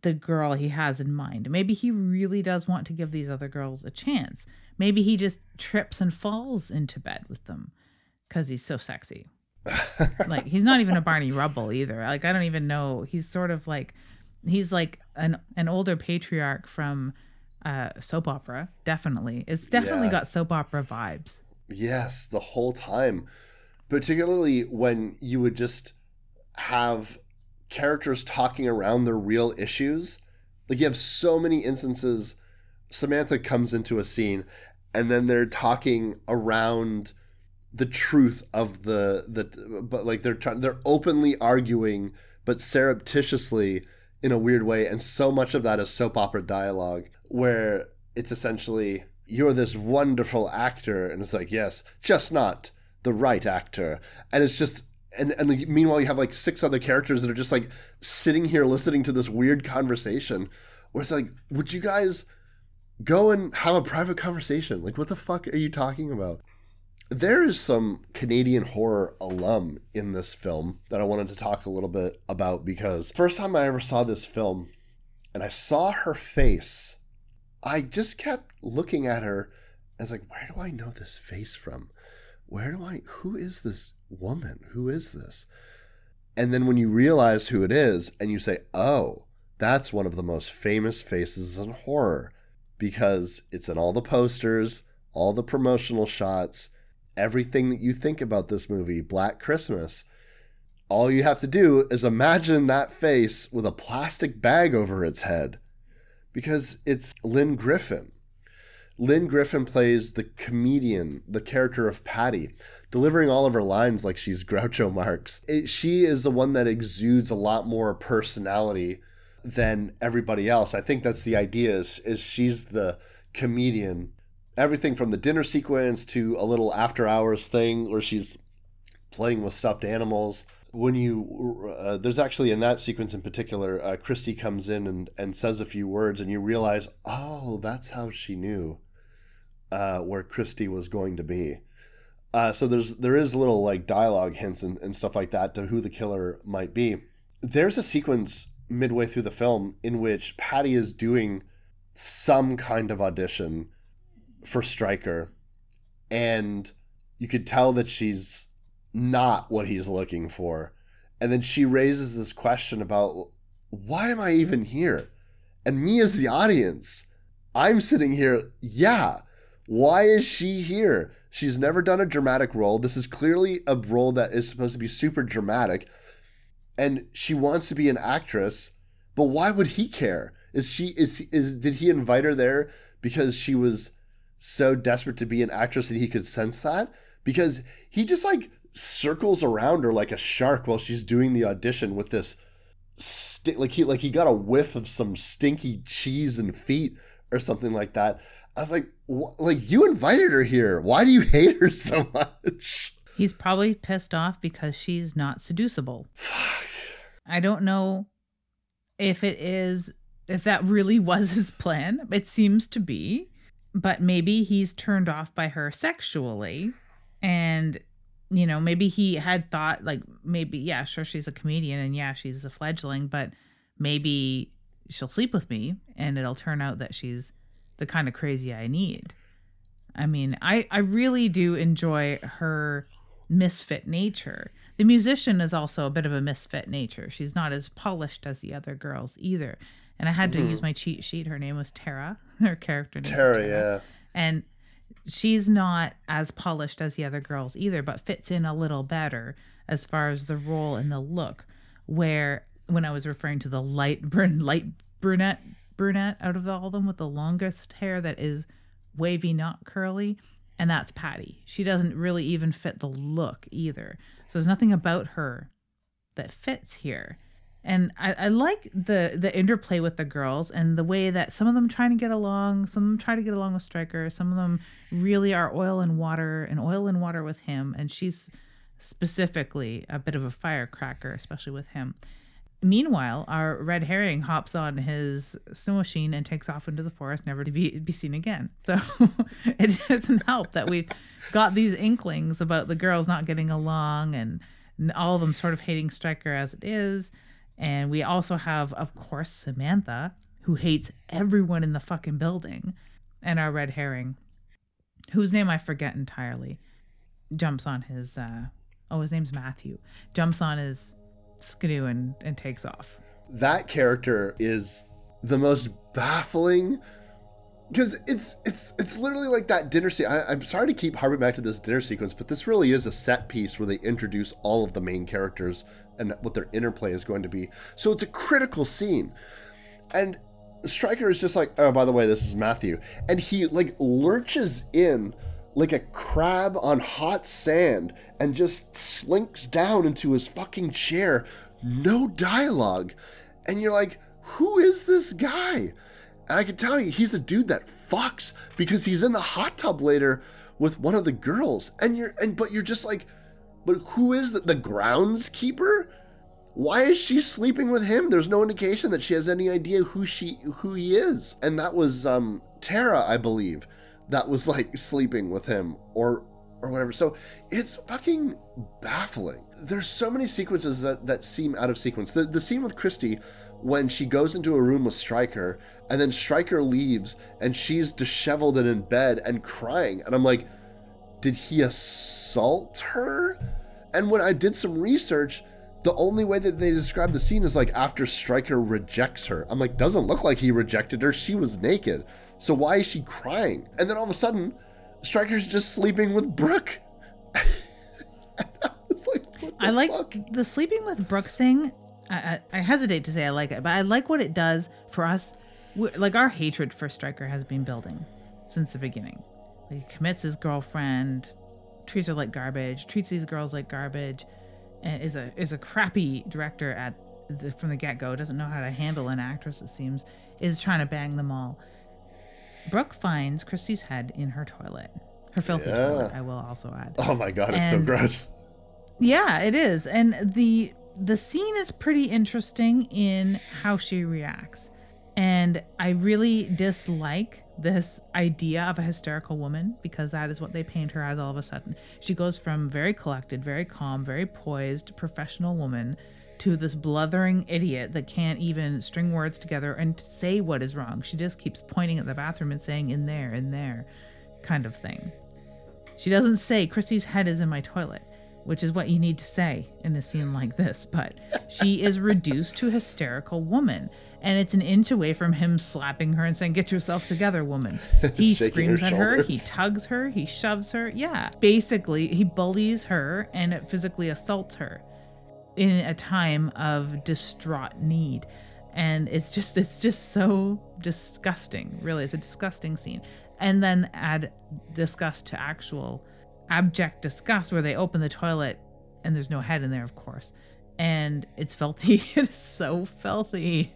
the girl he has in mind. Maybe he really does want to give these other girls a chance. Maybe he just trips and falls into bed with them because he's so sexy. like he's not even a Barney Rubble either. Like I don't even know. He's sort of like he's like an an older patriarch from uh soap opera. Definitely, it's definitely yeah. got soap opera vibes. Yes, the whole time, particularly when you would just have characters talking around their real issues. Like you have so many instances. Samantha comes into a scene, and then they're talking around the truth of the the but like they're trying they're openly arguing but surreptitiously in a weird way and so much of that is soap opera dialogue where it's essentially you're this wonderful actor and it's like yes just not the right actor and it's just and and like, meanwhile you have like six other characters that are just like sitting here listening to this weird conversation where it's like would you guys go and have a private conversation? Like what the fuck are you talking about? There is some canadian horror alum in this film that i wanted to talk a little bit about because first time i ever saw this film and i saw her face i just kept looking at her as like where do i know this face from? Where do i who is this woman? Who is this? And then when you realize who it is and you say, oh, that's one of the most famous faces in horror because it's in all the posters, all the promotional shots, everything that you think about this movie, Black Christmas. All you have to do is imagine that face with a plastic bag over its head because it's Lynne Griffin. Lynne Griffin plays the comedian, the character of Patty delivering all of her lines like she's Groucho Marx. It, she is the one that exudes a lot more personality than everybody else. I think that's the idea is, is she's the comedian. Everything from the dinner sequence to a little after hours thing where she's playing with stuffed animals. When you, uh, there's actually in that sequence in particular, uh, Christy comes in and, and says a few words, and you realize, oh, that's how she knew uh, where Christy was going to be. Uh, so there's there is little like dialogue hints and, and stuff like that to who the killer might be. There's a sequence midway through the film in which Patty is doing some kind of audition for Stryker, and you could tell that she's not what he's looking for. And then she raises this question about why am I even here? And me as the audience, I'm sitting here, yeah, why is she here? She's never done a dramatic role. This is clearly a role that is supposed to be super dramatic. And she wants to be an actress, but why would he care? Is she is is did he invite her there because she was so desperate to be an actress that he could sense that? Because he just like circles around her like a shark while she's doing the audition with this st- like he like he got a whiff of some stinky cheese and feet or something like that. I was like, like you invited her here. Why do you hate her so much? He's probably pissed off because she's not seducible. Fuck. I don't know if it is if that really was his plan. It seems to be. but maybe he's turned off by her sexually and you know maybe he had thought like maybe yeah sure she's a comedian and yeah she's a fledgling but maybe she'll sleep with me and it'll turn out that she's the kind of crazy i need. I mean i i really do enjoy her misfit nature. The musician is also a bit of a misfit nature. She's not as polished as the other girls either. And i had to use mm-hmm. my cheat sheet. Her name was tara. Her character name was Tara, yeah. and she's not as polished as the other girls either but fits in a little better as far as the role and the look where when i was referring to the light brun- light brunette brunette out of all of them with the longest hair that is wavy not curly and that's patty. She doesn't really even fit the look either. So there's nothing about her that fits here. And I, I like the the interplay with the girls and the way that some of them trying to get along some of them try to get along with Stryker some of them really are oil and water and oil and water with him and she's specifically a bit of a firecracker especially with him meanwhile our red herring hops on his snow machine and takes off into the forest never to be, be seen again. So it doesn't help that we've got these inklings about the girls not getting along and all of them sort of hating Stryker as it is. And we also have, of course, Samantha, who hates everyone in the fucking building, and our red herring, whose name I forget entirely, jumps on his, uh, oh, his name's Matthew, jumps on his skidoo and, and takes off. That character is the most baffling because it's it's it's literally like that dinner scene. I, I'm sorry to keep harping back to this dinner sequence, but this really is a set piece where they introduce all of the main characters and what their interplay is going to be. So it's a critical scene, and Stryker is just like, oh, by the way, this is Matthew, and he like lurches in like a crab on hot sand and just slinks down into his fucking chair, no dialogue, and you're like, who is this guy? And I can tell you, he's a dude that fucks because he's in the hot tub later with one of the girls, and you're and but you're just like, but who is the, the groundskeeper? Why is she sleeping with him? There's no indication that she has any idea who she who he is, and that was um Tara, I believe, that was like sleeping with him or or whatever. So it's fucking baffling. There's so many sequences that that seem out of sequence. The the scene with Christy when she goes into a room with Stryker and then Stryker leaves and she's disheveled and in bed and crying. And I'm like, did he assault her? And when I did some research, the only way that they describe the scene is like after Stryker rejects her. I'm like, doesn't look like he rejected her. She was naked. So why is she crying? And then all of a sudden, Stryker's just sleeping with Brooke. Like, I like fuck? the sleeping with Brooke thing. I, I, I hesitate to say I like it, but I like what it does for us. we like our hatred for Stryker has been building since the beginning. Like, he commits his girlfriend, treats her like garbage, treats these girls like garbage, and is a is a crappy director at the, from the get go. Doesn't know how to handle an actress. It seems is trying to bang them all. Brooke finds Christy's head in her toilet, her filthy Yeah. toilet. I will also add. Oh my god, it's so gross. Yeah, it is. And the the scene is pretty interesting in how she reacts. And I really dislike this idea of a hysterical woman because that is what they paint her as all of a sudden. She goes from very collected, very calm, very poised, professional woman to this blithering idiot that can't even string words together and say what is wrong. She just keeps pointing at the bathroom and saying in there, in there kind of thing. She doesn't say Christy's head is in my toilet, which is what you need to say in a scene like this, but she is reduced to a hysterical woman. And it's an inch away from him slapping her and saying, Get yourself together, woman. He Shaking her screams at her, he tugs her, he shoves her. Yeah. Basically, he bullies her and physically assaults her in a time of distraught need. And it's just it's just so disgusting really. It's a disgusting scene. And then add disgust to actual abject disgust where they open the toilet and there's no head in there of course. And it's filthy. It's so filthy.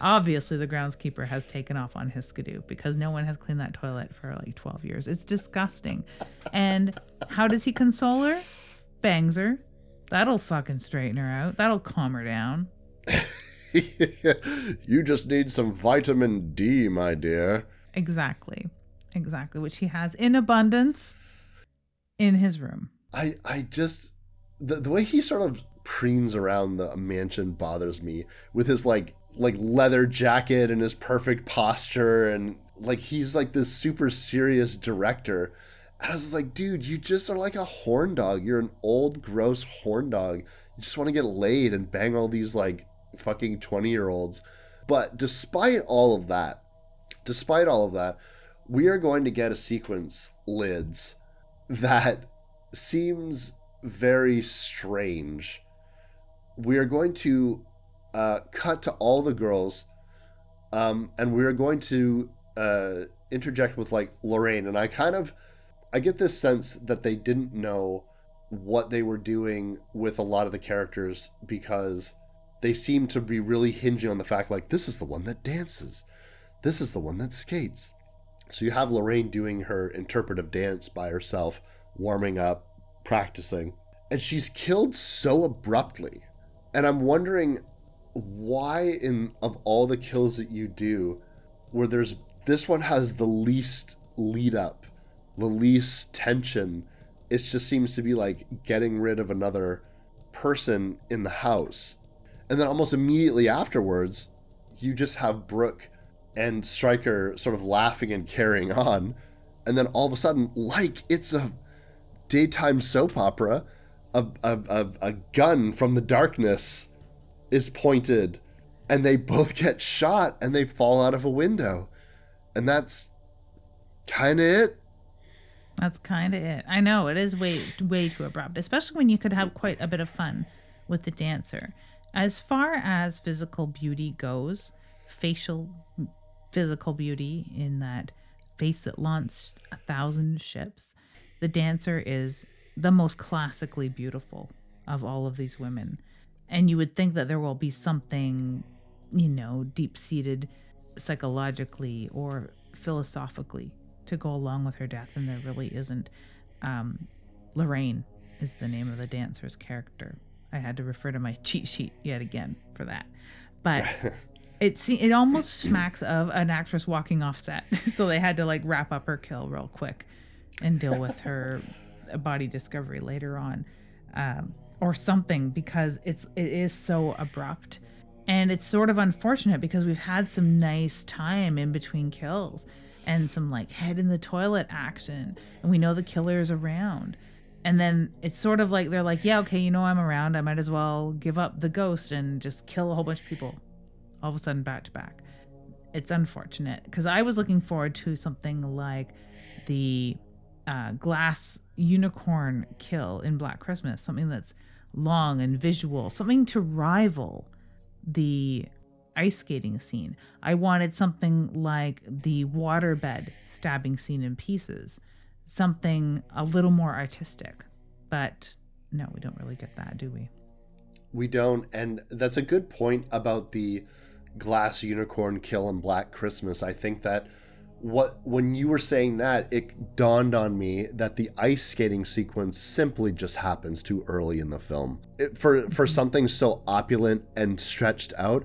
Obviously the groundskeeper has taken off on his skidoo because no one has cleaned that toilet for like 12 years. It's disgusting. And how does he console her? Bangs her That'll fucking straighten her out. That'll calm her down. you just need some vitamin D, my dear. Exactly. exactly, which he has in abundance in his room. I I just the the way he sort of preens around the mansion bothers me with his like like leather jacket and his perfect posture and like he's like this super serious director. And I was like, dude, you just are like a horn dog. You're an old, gross horn dog. You just want to get laid and bang all these like fucking 20 year olds. But despite all of that, despite all of that, we are going to get a sequence, lids, that seems very strange. We are going to uh, cut to all the girls, um, and we are going to uh, interject with like Lorraine. And I kind of, I get this sense that they didn't know what they were doing with a lot of the characters because they seem to be really hinging on the fact like this is the one that dances, this is the one that skates. So you have Lorraine doing her interpretive dance by herself, warming up, practicing, and she's killed so abruptly. And I'm wondering why in of all the kills that you do where there's this one has the least lead up, the least tension. It just seems to be like getting rid of another person in the house. And then almost immediately afterwards, you just have Brooke and Stryker sort of laughing and carrying on. And then all of a sudden, like it's a daytime soap opera, a, a, a, a gun from the darkness is pointed and they both get shot and they fall out of a window. And that's kind of it. That's kind of it. I know it is way way too abrupt, especially when you could have quite a bit of fun with the dancer. As far as physical beauty goes, facial physical beauty in that face that launched a thousand ships, the dancer is the most classically beautiful of all of these women. And you would think that there will be something, you know, deep seated psychologically or philosophically to go along with her death, and there really isn't. Um, Lorraine is the name of the dancer's character. I had to refer to my cheat sheet yet again for that. But it se- it almost smacks of an actress walking off set, so they had to like wrap up her kill real quick and deal with her body discovery later on, um, or something because it's it is so abrupt, and it's sort of unfortunate because we've had some nice time in between kills and some like head in the toilet action, and we know the killer is around. And then it's sort of like they're like, yeah, okay, you know I'm around. I might as well give up the ghost and just kill a whole bunch of people all of a sudden back to back. It's unfortunate because I was looking forward to something like the uh, glass unicorn kill in Black Christmas, something that's long and visual, something to rival the ice skating scene. I wanted something like the waterbed stabbing scene in pieces, something a little more artistic. But no, we don't really get that, do we? We don't, and that's a good point about the glass unicorn kill in Black Christmas. I think that what when you were saying that, it dawned on me that the ice skating sequence simply just happens too early in the film. It, for for mm-hmm. something so opulent and stretched out,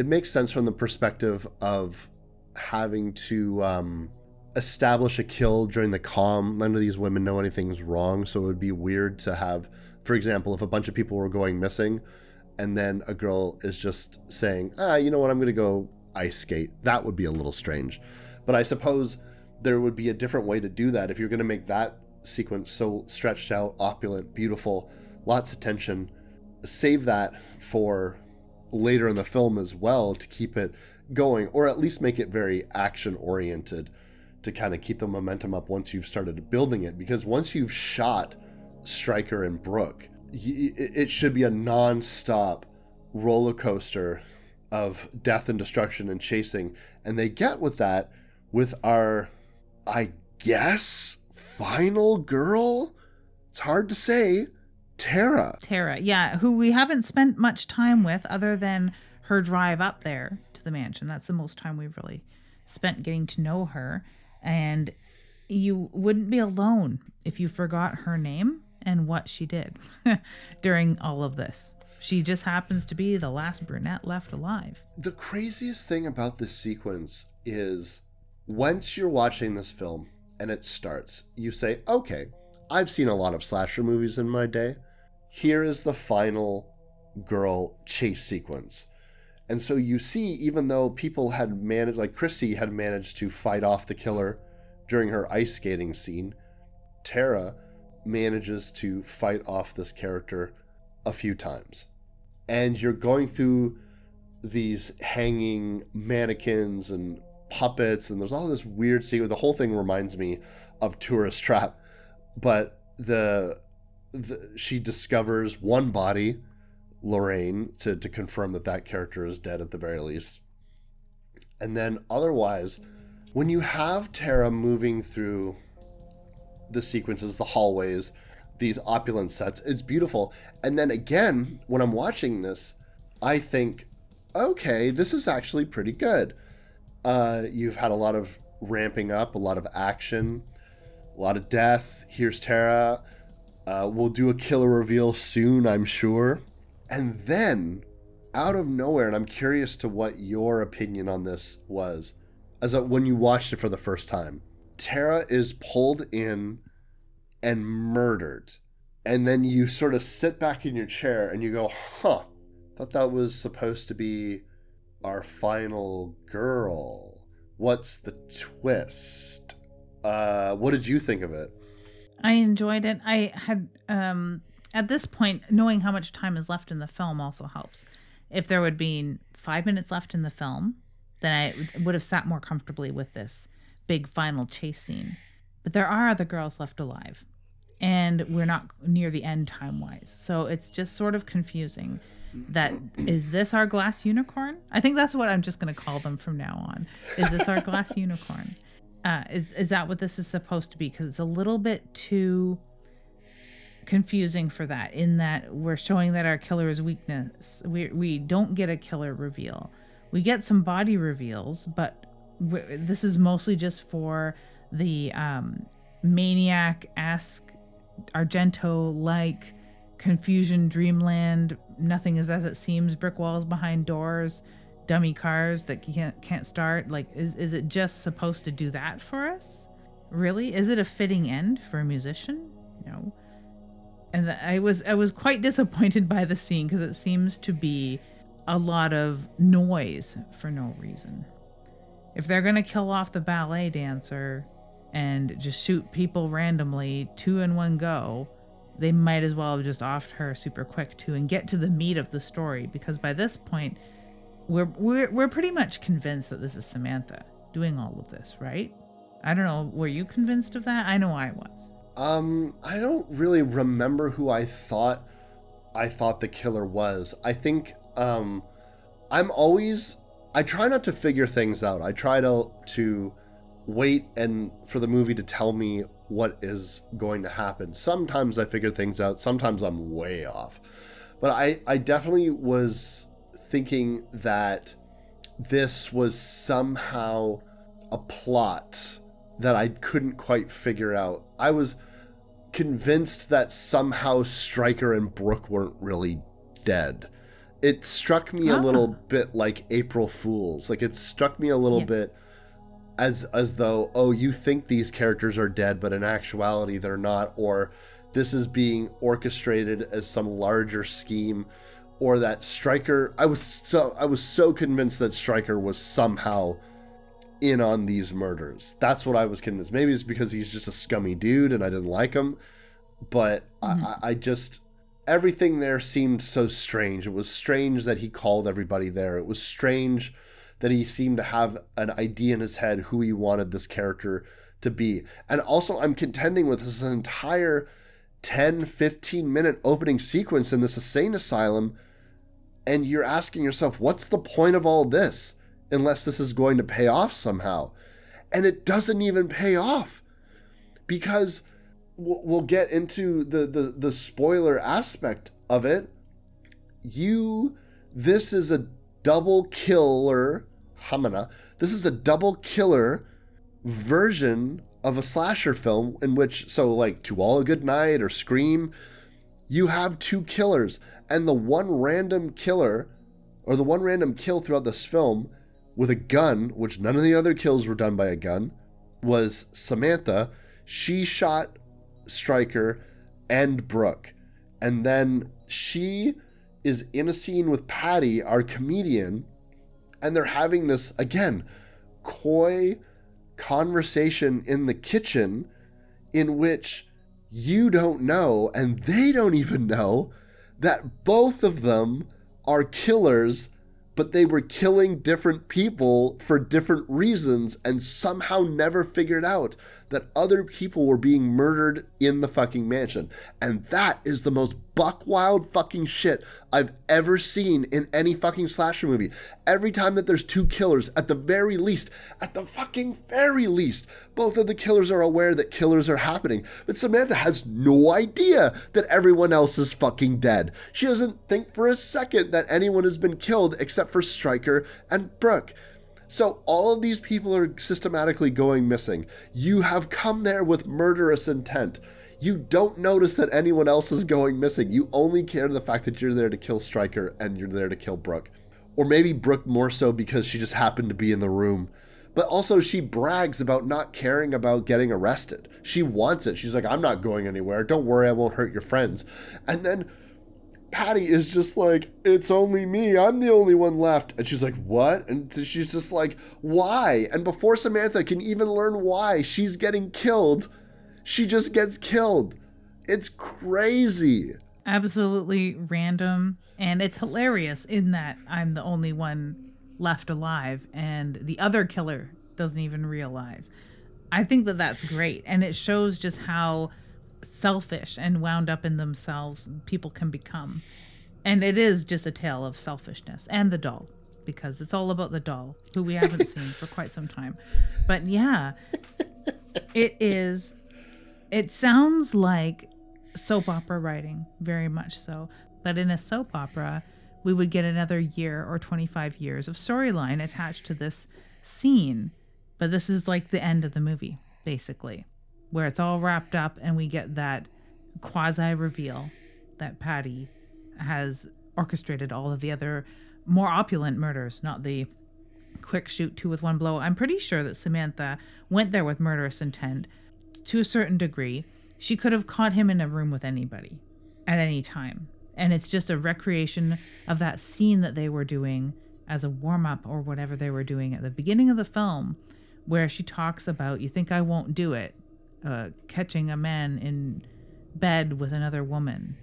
it makes sense from the perspective of having to um, establish a kill during the calm. None of these women know anything's wrong, so it would be weird to have, for example, if a bunch of people were going missing, and then a girl is just saying, ah, you know what, I'm going to go ice skate. That would be a little strange. But I suppose there would be a different way to do that if you're going to make that sequence so stretched out, opulent, beautiful, lots of tension. Save that for later in the film as well to keep it going, or at least make it very action oriented to kind of keep the momentum up once you've started building it. Because once you've shot Stryker and Brooke, it should be a non-stop roller coaster of death and destruction and chasing. And they get with that with our i guess final girl? It's hard to say tara Tara, yeah, who we haven't spent much time with other than her drive up there to the mansion. That's the most time we've really spent getting to know her. And you wouldn't be alone if you forgot her name and what she did during all of this. She just happens to be the last brunette left alive. the craziest thing about this sequence is once you're watching this film and it starts, you say, okay, I've seen a lot of slasher movies in my day. Here is the final girl chase sequence. And so you see, even though people had managed, like Christy had managed to fight off the killer during her ice skating scene, Tara manages to fight off this character a few times. And you're going through these hanging mannequins and puppets, and there's all this weird sequence. The whole thing reminds me of Tourist Trap, but the, the she discovers one body, Lorraine, to, to confirm that that character is dead at the very least. And then otherwise, when you have Tara moving through the sequences, the hallways, these opulent sets, it's beautiful. And then again, when I'm watching this, I think, okay, this is actually pretty good. Uh, you've had a lot of ramping up, a lot of action, a lot of death. Here's Tara. Uh, we'll do a killer reveal soon, I'm sure. And then, out of nowhere, and I'm curious to what your opinion on this was, as a, when you watched it for the first time, Tara is pulled in and murdered. And then you sort of sit back in your chair and you go, huh, thought that was supposed to be our final girl. What's the twist? Uh, what did you think of it? I enjoyed it. I had um at this point knowing how much time is left in the film also helps. If there would be 5 minutes left in the film, then I would have sat more comfortably with this big final chase scene. But there are other girls left alive. And we're not near the end time wise. So it's just sort of confusing that is this our glass unicorn? I think that's what I'm just going to call them from now on. Is this our glass unicorn? Uh, is is that what this is supposed to be? Because it's a little bit too confusing for that. In that we're showing that our killer is weakness. We we don't get a killer reveal. We get some body reveals, but this is mostly just for the um, maniac esque Argento like confusion dreamland nothing is as it seems brick walls behind doors dummy cars that can't can't start like is is it just supposed to do that for us? Really? Is it a fitting end for a musician? No. And i was i was quite disappointed by the scene because it seems to be a lot of noise for no reason. If they're going to kill off the ballet dancer and just shoot people randomly two in one go they might as well have just offed her super quick too and get to the meat of the story because by this point we're we're we're pretty much convinced that this is Samantha doing all of this, right? I don't know, were you convinced of that? I know I was. Um I don't really remember who I thought I thought the killer was. I think um I'm always I try not to figure things out. I try to to wait and for the movie to tell me what is going to happen. Sometimes I figure things out, sometimes I'm way off. But I, I definitely was thinking that this was somehow a plot that I couldn't quite figure out. I was convinced that somehow Stryker and Brooke weren't really dead. It struck me a little ah. bit like April Fools. Like it struck me a little yeah. bit as as though oh you think these characters are dead but in actuality they're not or this is being orchestrated as some larger scheme or that Stryker I was so I was so convinced that Stryker was somehow in on these murders. That's what I was convinced. Maybe it's because he's just a scummy dude and I didn't like him, but mm-hmm. I, I just everything there seemed so strange. It was strange that he called everybody there. It was strange that he seemed to have an idea in his head who he wanted this character to be. And also, I'm contending with this entire 10, 15 minute opening sequence in this insane asylum. And you're asking yourself, what's the point of all this? Unless this is going to pay off somehow. And it doesn't even pay off because we'll get into the, the, the spoiler aspect of it. You, this is a double killer Hamana. This is a double killer version of a slasher film in which, so like To All a Good Night or Scream, you have two killers, and the one random killer, or the one random kill throughout this film, with a gun, which none of the other kills were done by a gun, was Samantha. She shot Stryker and Brooke. And then she is in a scene with Patty, our comedian, and they're having this, again, coy conversation in the kitchen in which you don't know, and they don't even know, that both of them are killers, but they were killing different people for different reasons and somehow never figured out that other people were being murdered in the fucking mansion. And that is the most buck wild fucking shit I've ever seen in any fucking slasher movie. Every time that there's two killers, at the very least, at the fucking very least, both of the killers are aware that killers are happening. But Samantha has no idea that everyone else is fucking dead. She doesn't think for a second that anyone has been killed except for Stryker and Brooke. So all of these people are systematically going missing. You have come there with murderous intent. You don't notice that anyone else is going missing. You only care the fact that you're there to kill Stryker and you're there to kill Brooke. Or maybe Brooke more so because she just happened to be in the room. But also, she brags about not caring about getting arrested. She wants it. She's like, I'm not going anywhere. Don't worry, I won't hurt your friends. And then Patty is just like, it's only me. I'm the only one left. And she's like, what? And she's just like, why? And before Samantha can even learn why she's getting killed, she just gets killed. It's crazy. Absolutely random. And it's hilarious in that I'm the only one left alive and the other killer doesn't even realize. I think that that's great. And it shows just how selfish and wound up in themselves people can become. And it is just a tale of selfishness and the doll because it's all about the doll who we haven't seen for quite some time. But yeah, it is it sounds like soap opera writing very much so. But in a soap opera, we would get another year or 25 years of storyline attached to this scene. But this is like the end of the movie, basically where it's all wrapped up and we get that quasi reveal that Patty has orchestrated all of the other more opulent murders, not the quick shoot two with one blow. I'm pretty sure that Samantha went there with murderous intent to a certain degree. She could have caught him in a room with anybody at any time. And it's just a recreation of that scene that they were doing as a warm up or whatever they were doing at the beginning of the film, where she talks about, You think I won't do it? Uh, catching a man in bed with another woman.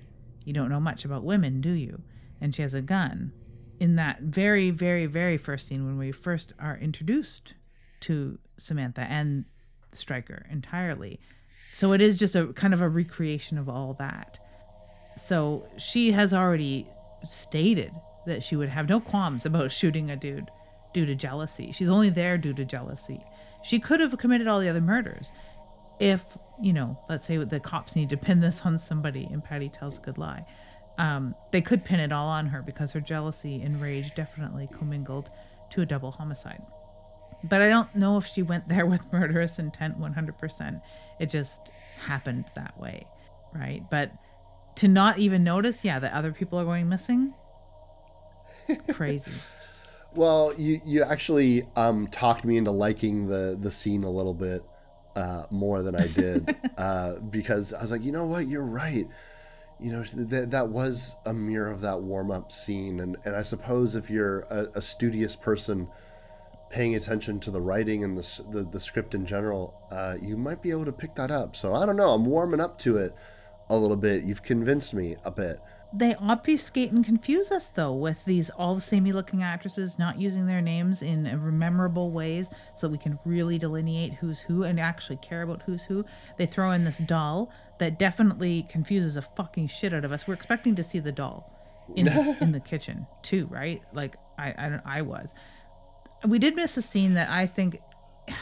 You don't know much about women, do you? And she has a gun. In that very, very, very first scene, when we first are introduced to Samantha and Stryker entirely. So it is just a kind of a recreation of all that. So she has already stated that she would have no qualms about shooting a dude due to jealousy. She's only there due to jealousy. She could have committed all the other murders if you know let's say the cops need to pin this on somebody and patty tells a good lie um, they could pin it all on her because her jealousy and rage definitely commingled to a double homicide. But i don't know if she went there with murderous intent 100% it just happened that way right? But to not even notice yeah that other people are going missing? Crazy. Well you you actually um talked me into liking the the scene a little bit uh, more than I did uh, because I was like, you know what, you're right. You know th- that was a mirror of that warm up scene, and and I suppose if you're a, a studious person paying attention to the writing and the the, the script in general, uh, you might be able to pick that up. So I don't know. I'm warming up to it a little bit. You've convinced me a bit they obfuscate and confuse us though with these all the samey looking actresses not using their names in memorable ways so we can really delineate who's who and actually care about who's who. They throw in this doll that definitely confuses a fucking shit out of us. We're expecting to see the doll in the, in the kitchen too right? Like i i, I was. We did miss a scene that i think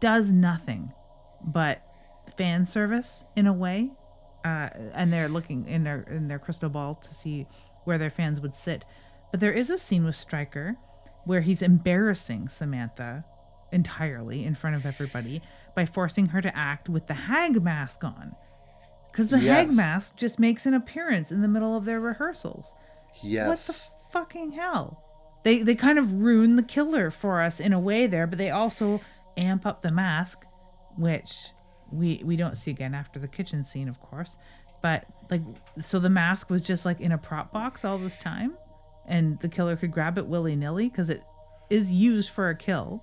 does nothing but fan service in a way uh, and they're looking in their in their crystal ball to see where their fans would sit. But there is a scene with Stryker where he's embarrassing Samantha entirely in front of everybody by forcing her to act with the hag mask on. Because the yes. hag mask just makes an appearance in the middle of their rehearsals. Yes. What the fucking hell? they they kind of ruin the killer for us in a way there, but they also amp up the mask, which we we don't see again after the kitchen scene, of course. But like, so the mask was just like in a prop box all this time, and the killer could grab it willy nilly because it is used for a kill,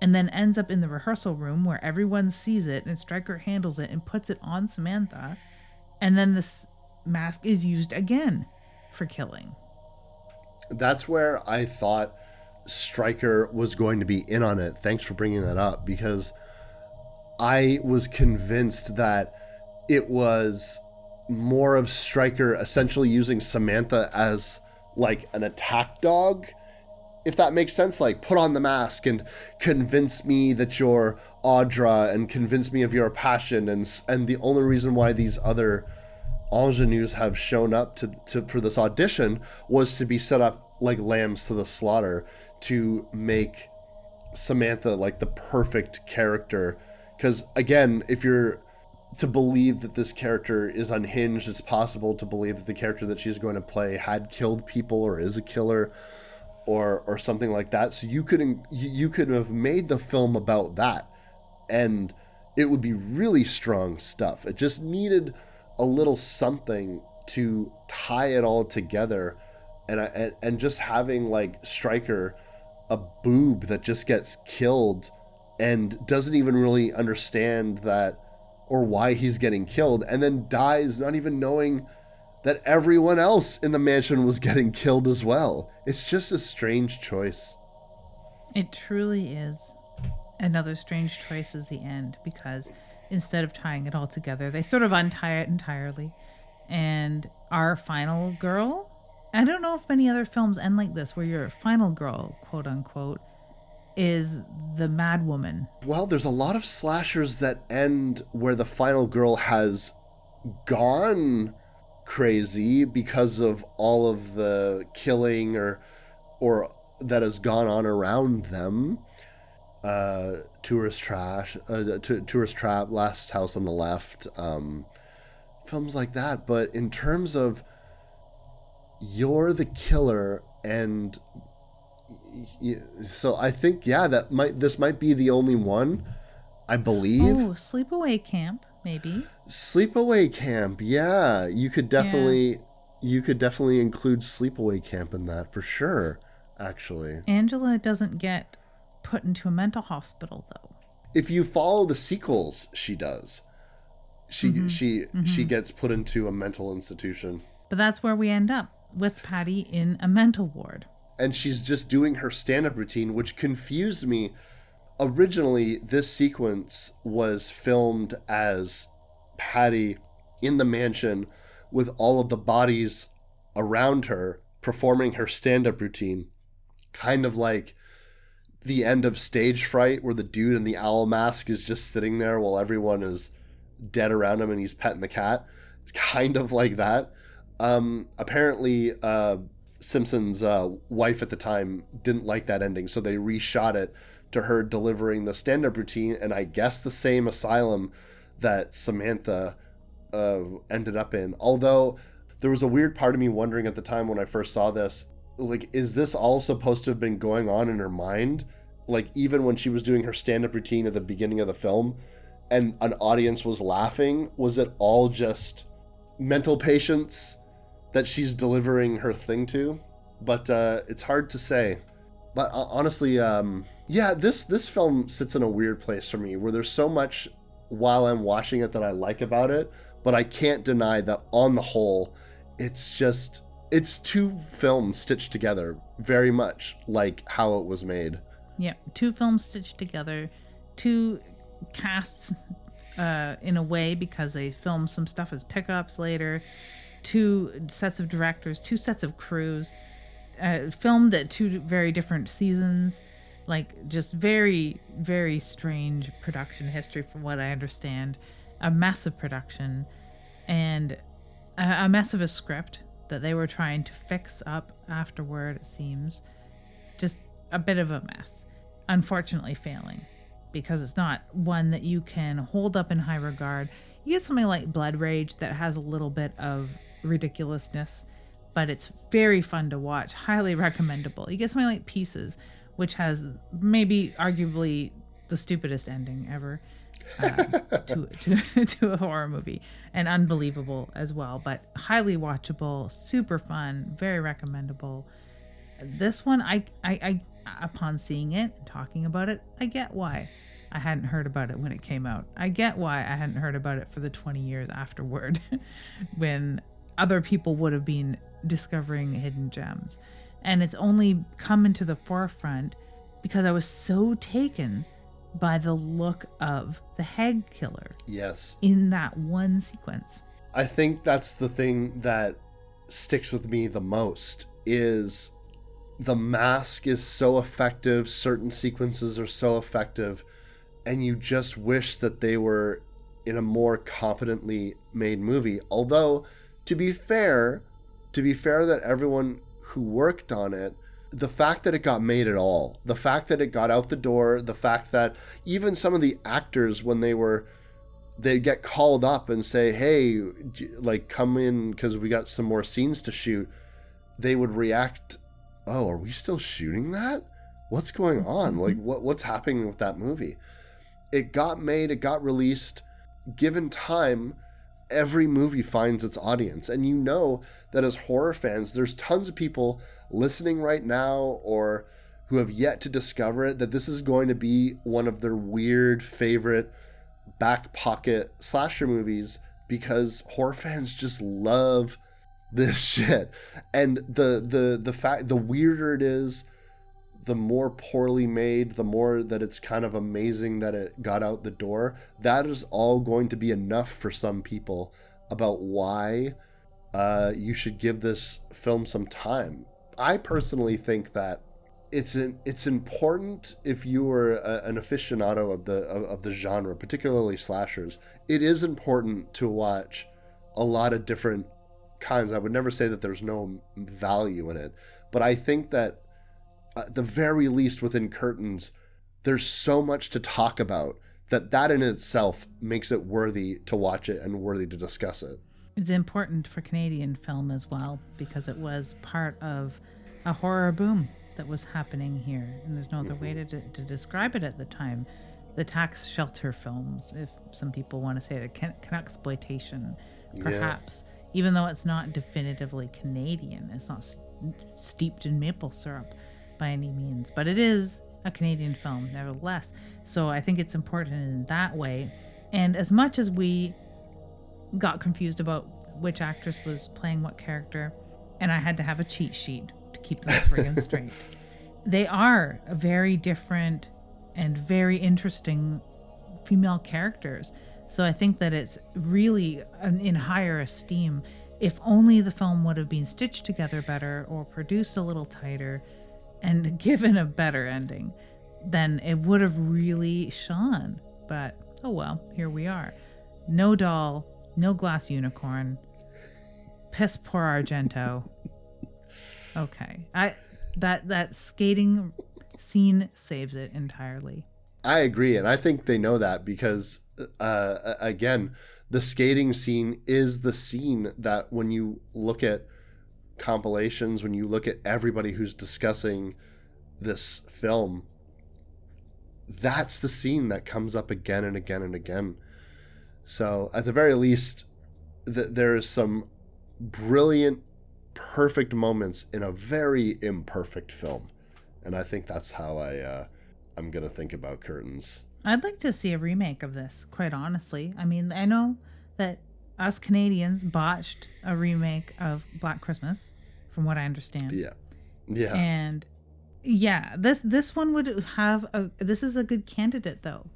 and then ends up in the rehearsal room where everyone sees it, and Stryker handles it and puts it on Samantha, and then this mask is used again for killing. That's where I thought Stryker was going to be in on it. Thanks for bringing that up because I was convinced that it was more of Stryker essentially using Samantha as like an attack dog, if that makes sense. Like, put on the mask and convince me that you're Audra and convince me of your passion. And, and the only reason why these other ingenues have shown up to, to for this audition was to be set up like lambs to the slaughter to make Samantha like the perfect character. Because again, if you're to believe that this character is unhinged, it's possible to believe that the character that she's going to play had killed people or is a killer or or something like that. So you could you could have made the film about that and it would be really strong stuff. It just needed a little something to tie it all together and and, and just having like Stryker a boob that just gets killed and doesn't even really understand that or why he's getting killed and then dies not even knowing that everyone else in the mansion was getting killed as well. It's just a strange choice. It truly is. Another strange choice is the end because instead of tying it all together, they sort of untie it entirely. And our final girl, I don't know if many other films end like this where your final girl, quote unquote, is the mad woman. Well, there's a lot of slashers that end where the final girl has gone crazy because of all of the killing or or that has gone on around them. Uh, tourist trash, uh, t- tourist trap, last house on the left, um, films like that. But in terms of you're the killer and so I think yeah, that might this might be the only one. I believe. Oh, sleepaway camp, maybe. Sleepaway camp, yeah. You could definitely, yeah. you could definitely include sleepaway camp in that for sure. Actually, Angela doesn't get put into a mental hospital though. If you follow the sequels, she does. She mm-hmm. she mm-hmm. she gets put into a mental institution. But that's where we end up with Patty in a mental ward and she's just doing her stand-up routine which confused me. Originally this sequence was filmed as patty in the mansion with all of the bodies around her performing her stand-up routine. Kind of like the end of stage fright where the dude in the owl mask is just sitting there while everyone is dead around him and he's petting the cat. It's kind of like that. Um, apparently uh, Simpson's uh, wife at the time didn't like that ending, so they reshot it to her delivering the stand up routine, and I guess the same asylum that Samantha uh, ended up in. Although there was a weird part of me wondering at the time when I first saw this like, is this all supposed to have been going on in her mind? Like, even when she was doing her stand up routine at the beginning of the film and an audience was laughing, was it all just mental patients? That she's delivering her thing to, but uh, it's hard to say. But uh, honestly, um, yeah, this this film sits in a weird place for me, where there's so much while I'm watching it that I like about it, but I can't deny that on the whole, it's just it's two films stitched together, very much like how it was made. Yeah, two films stitched together, two casts uh, in a way because they filmed some stuff as pickups later two sets of directors, two sets of crews, uh, filmed at two very different seasons. Like, just very, very strange production history, from what I understand. A of production and a, a mess of a script that they were trying to fix up afterward, it seems. Just a bit of a mess. Unfortunately, failing because it's not one that you can hold up in high regard. You get something like Blood Rage that has a little bit of ridiculousness but it's very fun to watch. Highly recommendable. You get something like Pieces, which has maybe arguably the stupidest ending ever. um, to, to, to a horror movie and unbelievable as well, but highly watchable, super fun, very recommendable. This one, I, I, I, upon seeing it and talking about it, I get why I hadn't heard about it when it came out. I get why I hadn't heard about it for the 20 years afterward when other people would have been discovering hidden gems. And it's only come into the forefront because I was so taken by the look of the hag killer Yes. in that one sequence. I think that's the thing that sticks with me the most is the mask is so effective, certain sequences are so effective, and you just wish that they were in a more competently made movie. Although, to be fair, to be fair that everyone who worked on it, the fact that it got made at all, the fact that it got out the door, the fact that even some of the actors when they were they'd get called up and say, "Hey, like come in because we got some more scenes to shoot." They would react, "Oh, are we still shooting that? What's going on? Mm-hmm. Like, what what's happening with that movie?" It got made, it got released. Given time, every movie finds its audience, and you know that as horror fans, there's tons of people listening right now or who have yet to discover it that this is going to be one of their weird favorite back pocket slasher movies because horror fans just love this shit. And the the the fact the weirder it is the more poorly made the more that it's kind of amazing that it got out the door that is all going to be enough for some people about why uh, you should give this film some time i personally think that it's an, it's important if you are a, an aficionado of the of, of the genre, particularly slashers. It is important to watch a lot of different kinds. I would never say that there's no value in it, but I think that at the very least within curtains, there's so much to talk about that that in itself makes it worthy to watch it and worthy to discuss it. It's important for Canadian film as well because it was part of a horror boom that was happening here, and there's no other mm-hmm. way to, to describe it at the time. The tax shelter films, if some people want to say it, can, Canuxploitation, perhaps, even though it's not definitively Canadian, it's not s- steeped in maple syrup by any means, but it is a Canadian film nevertheless. So I think it's important in that way. And as much as we got confused about which actress was playing what character, and I had to have a cheat sheet to keep them friggin' straight. They are very different and very interesting female characters. So I think that it's really in higher esteem. If only the film would have been stitched together better or produced a little tighter and given a better ending, then it would have really shone. But oh well, here we are. No doll, no glass unicorn, piss poor Argento. Okay, I that that skating scene saves it entirely. I agree, and I think they know that because, uh, again, the skating scene is the scene that when you look at compilations, when you look at everybody who's discussing this film, that's the scene that comes up again and again and again. So, at the very least, th- there is some brilliant, perfect moments in a very imperfect film, and I think that's how I. Uh, I'm gonna think about curtains. I'd like to see a remake of this, quite honestly. I mean, I know that us Canadians botched a remake of Black Christmas, from what I understand. Yeah, yeah, And yeah, this this one would have a this is a good candidate though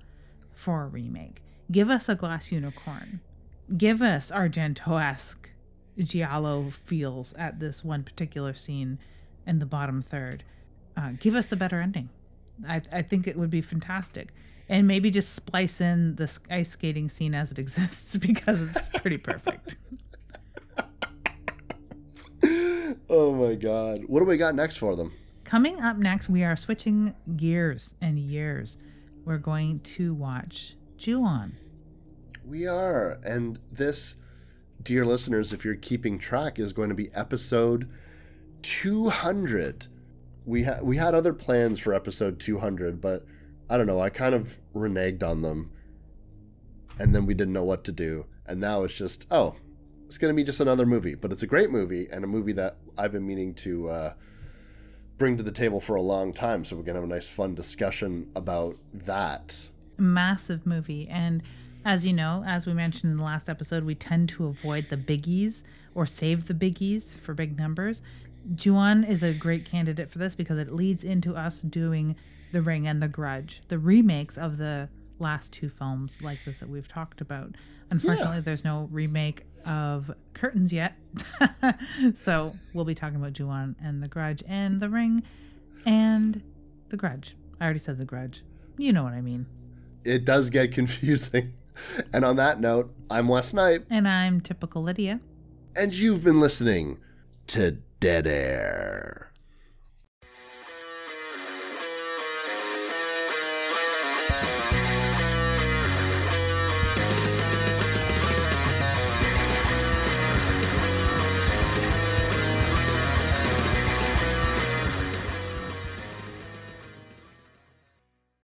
for a remake. Give us a glass unicorn. Give us Argento-esque Giallo feels at this one particular scene in the bottom third. Uh, give us a better ending. I, I think it would be fantastic. And maybe just splice in the ice skating scene as it exists because it's pretty perfect. oh my god, what do we got next for them? Coming up next, we are switching gears and years. We're going to watch Ju-on. We are, and this dear listeners, if you're keeping track, is going to be episode 200. We had we had other plans for episode 200, but I don't know. I kind of reneged on them, and then we didn't know what to do. And now it's just oh, it's going to be just another movie, but it's a great movie and a movie that I've been meaning to uh, bring to the table for a long time. So we're going to have a nice, fun discussion about that. Massive movie. And as you know, as we mentioned in the last episode, we tend to avoid the biggies or save the biggies for big numbers. Ju-on is a great candidate for this because it leads into us doing The Ring and The Grudge, the remakes of the last two films like this that we've talked about. Unfortunately, Yeah. there's no remake of Curtains yet. so we'll be talking about Ju-on and The Grudge and The Ring and The Grudge. I already said The Grudge. You know what I mean. It does get confusing. And on that note, I'm Wes Knight, And I'm typical Lydia. and you've been listening to Dead Air.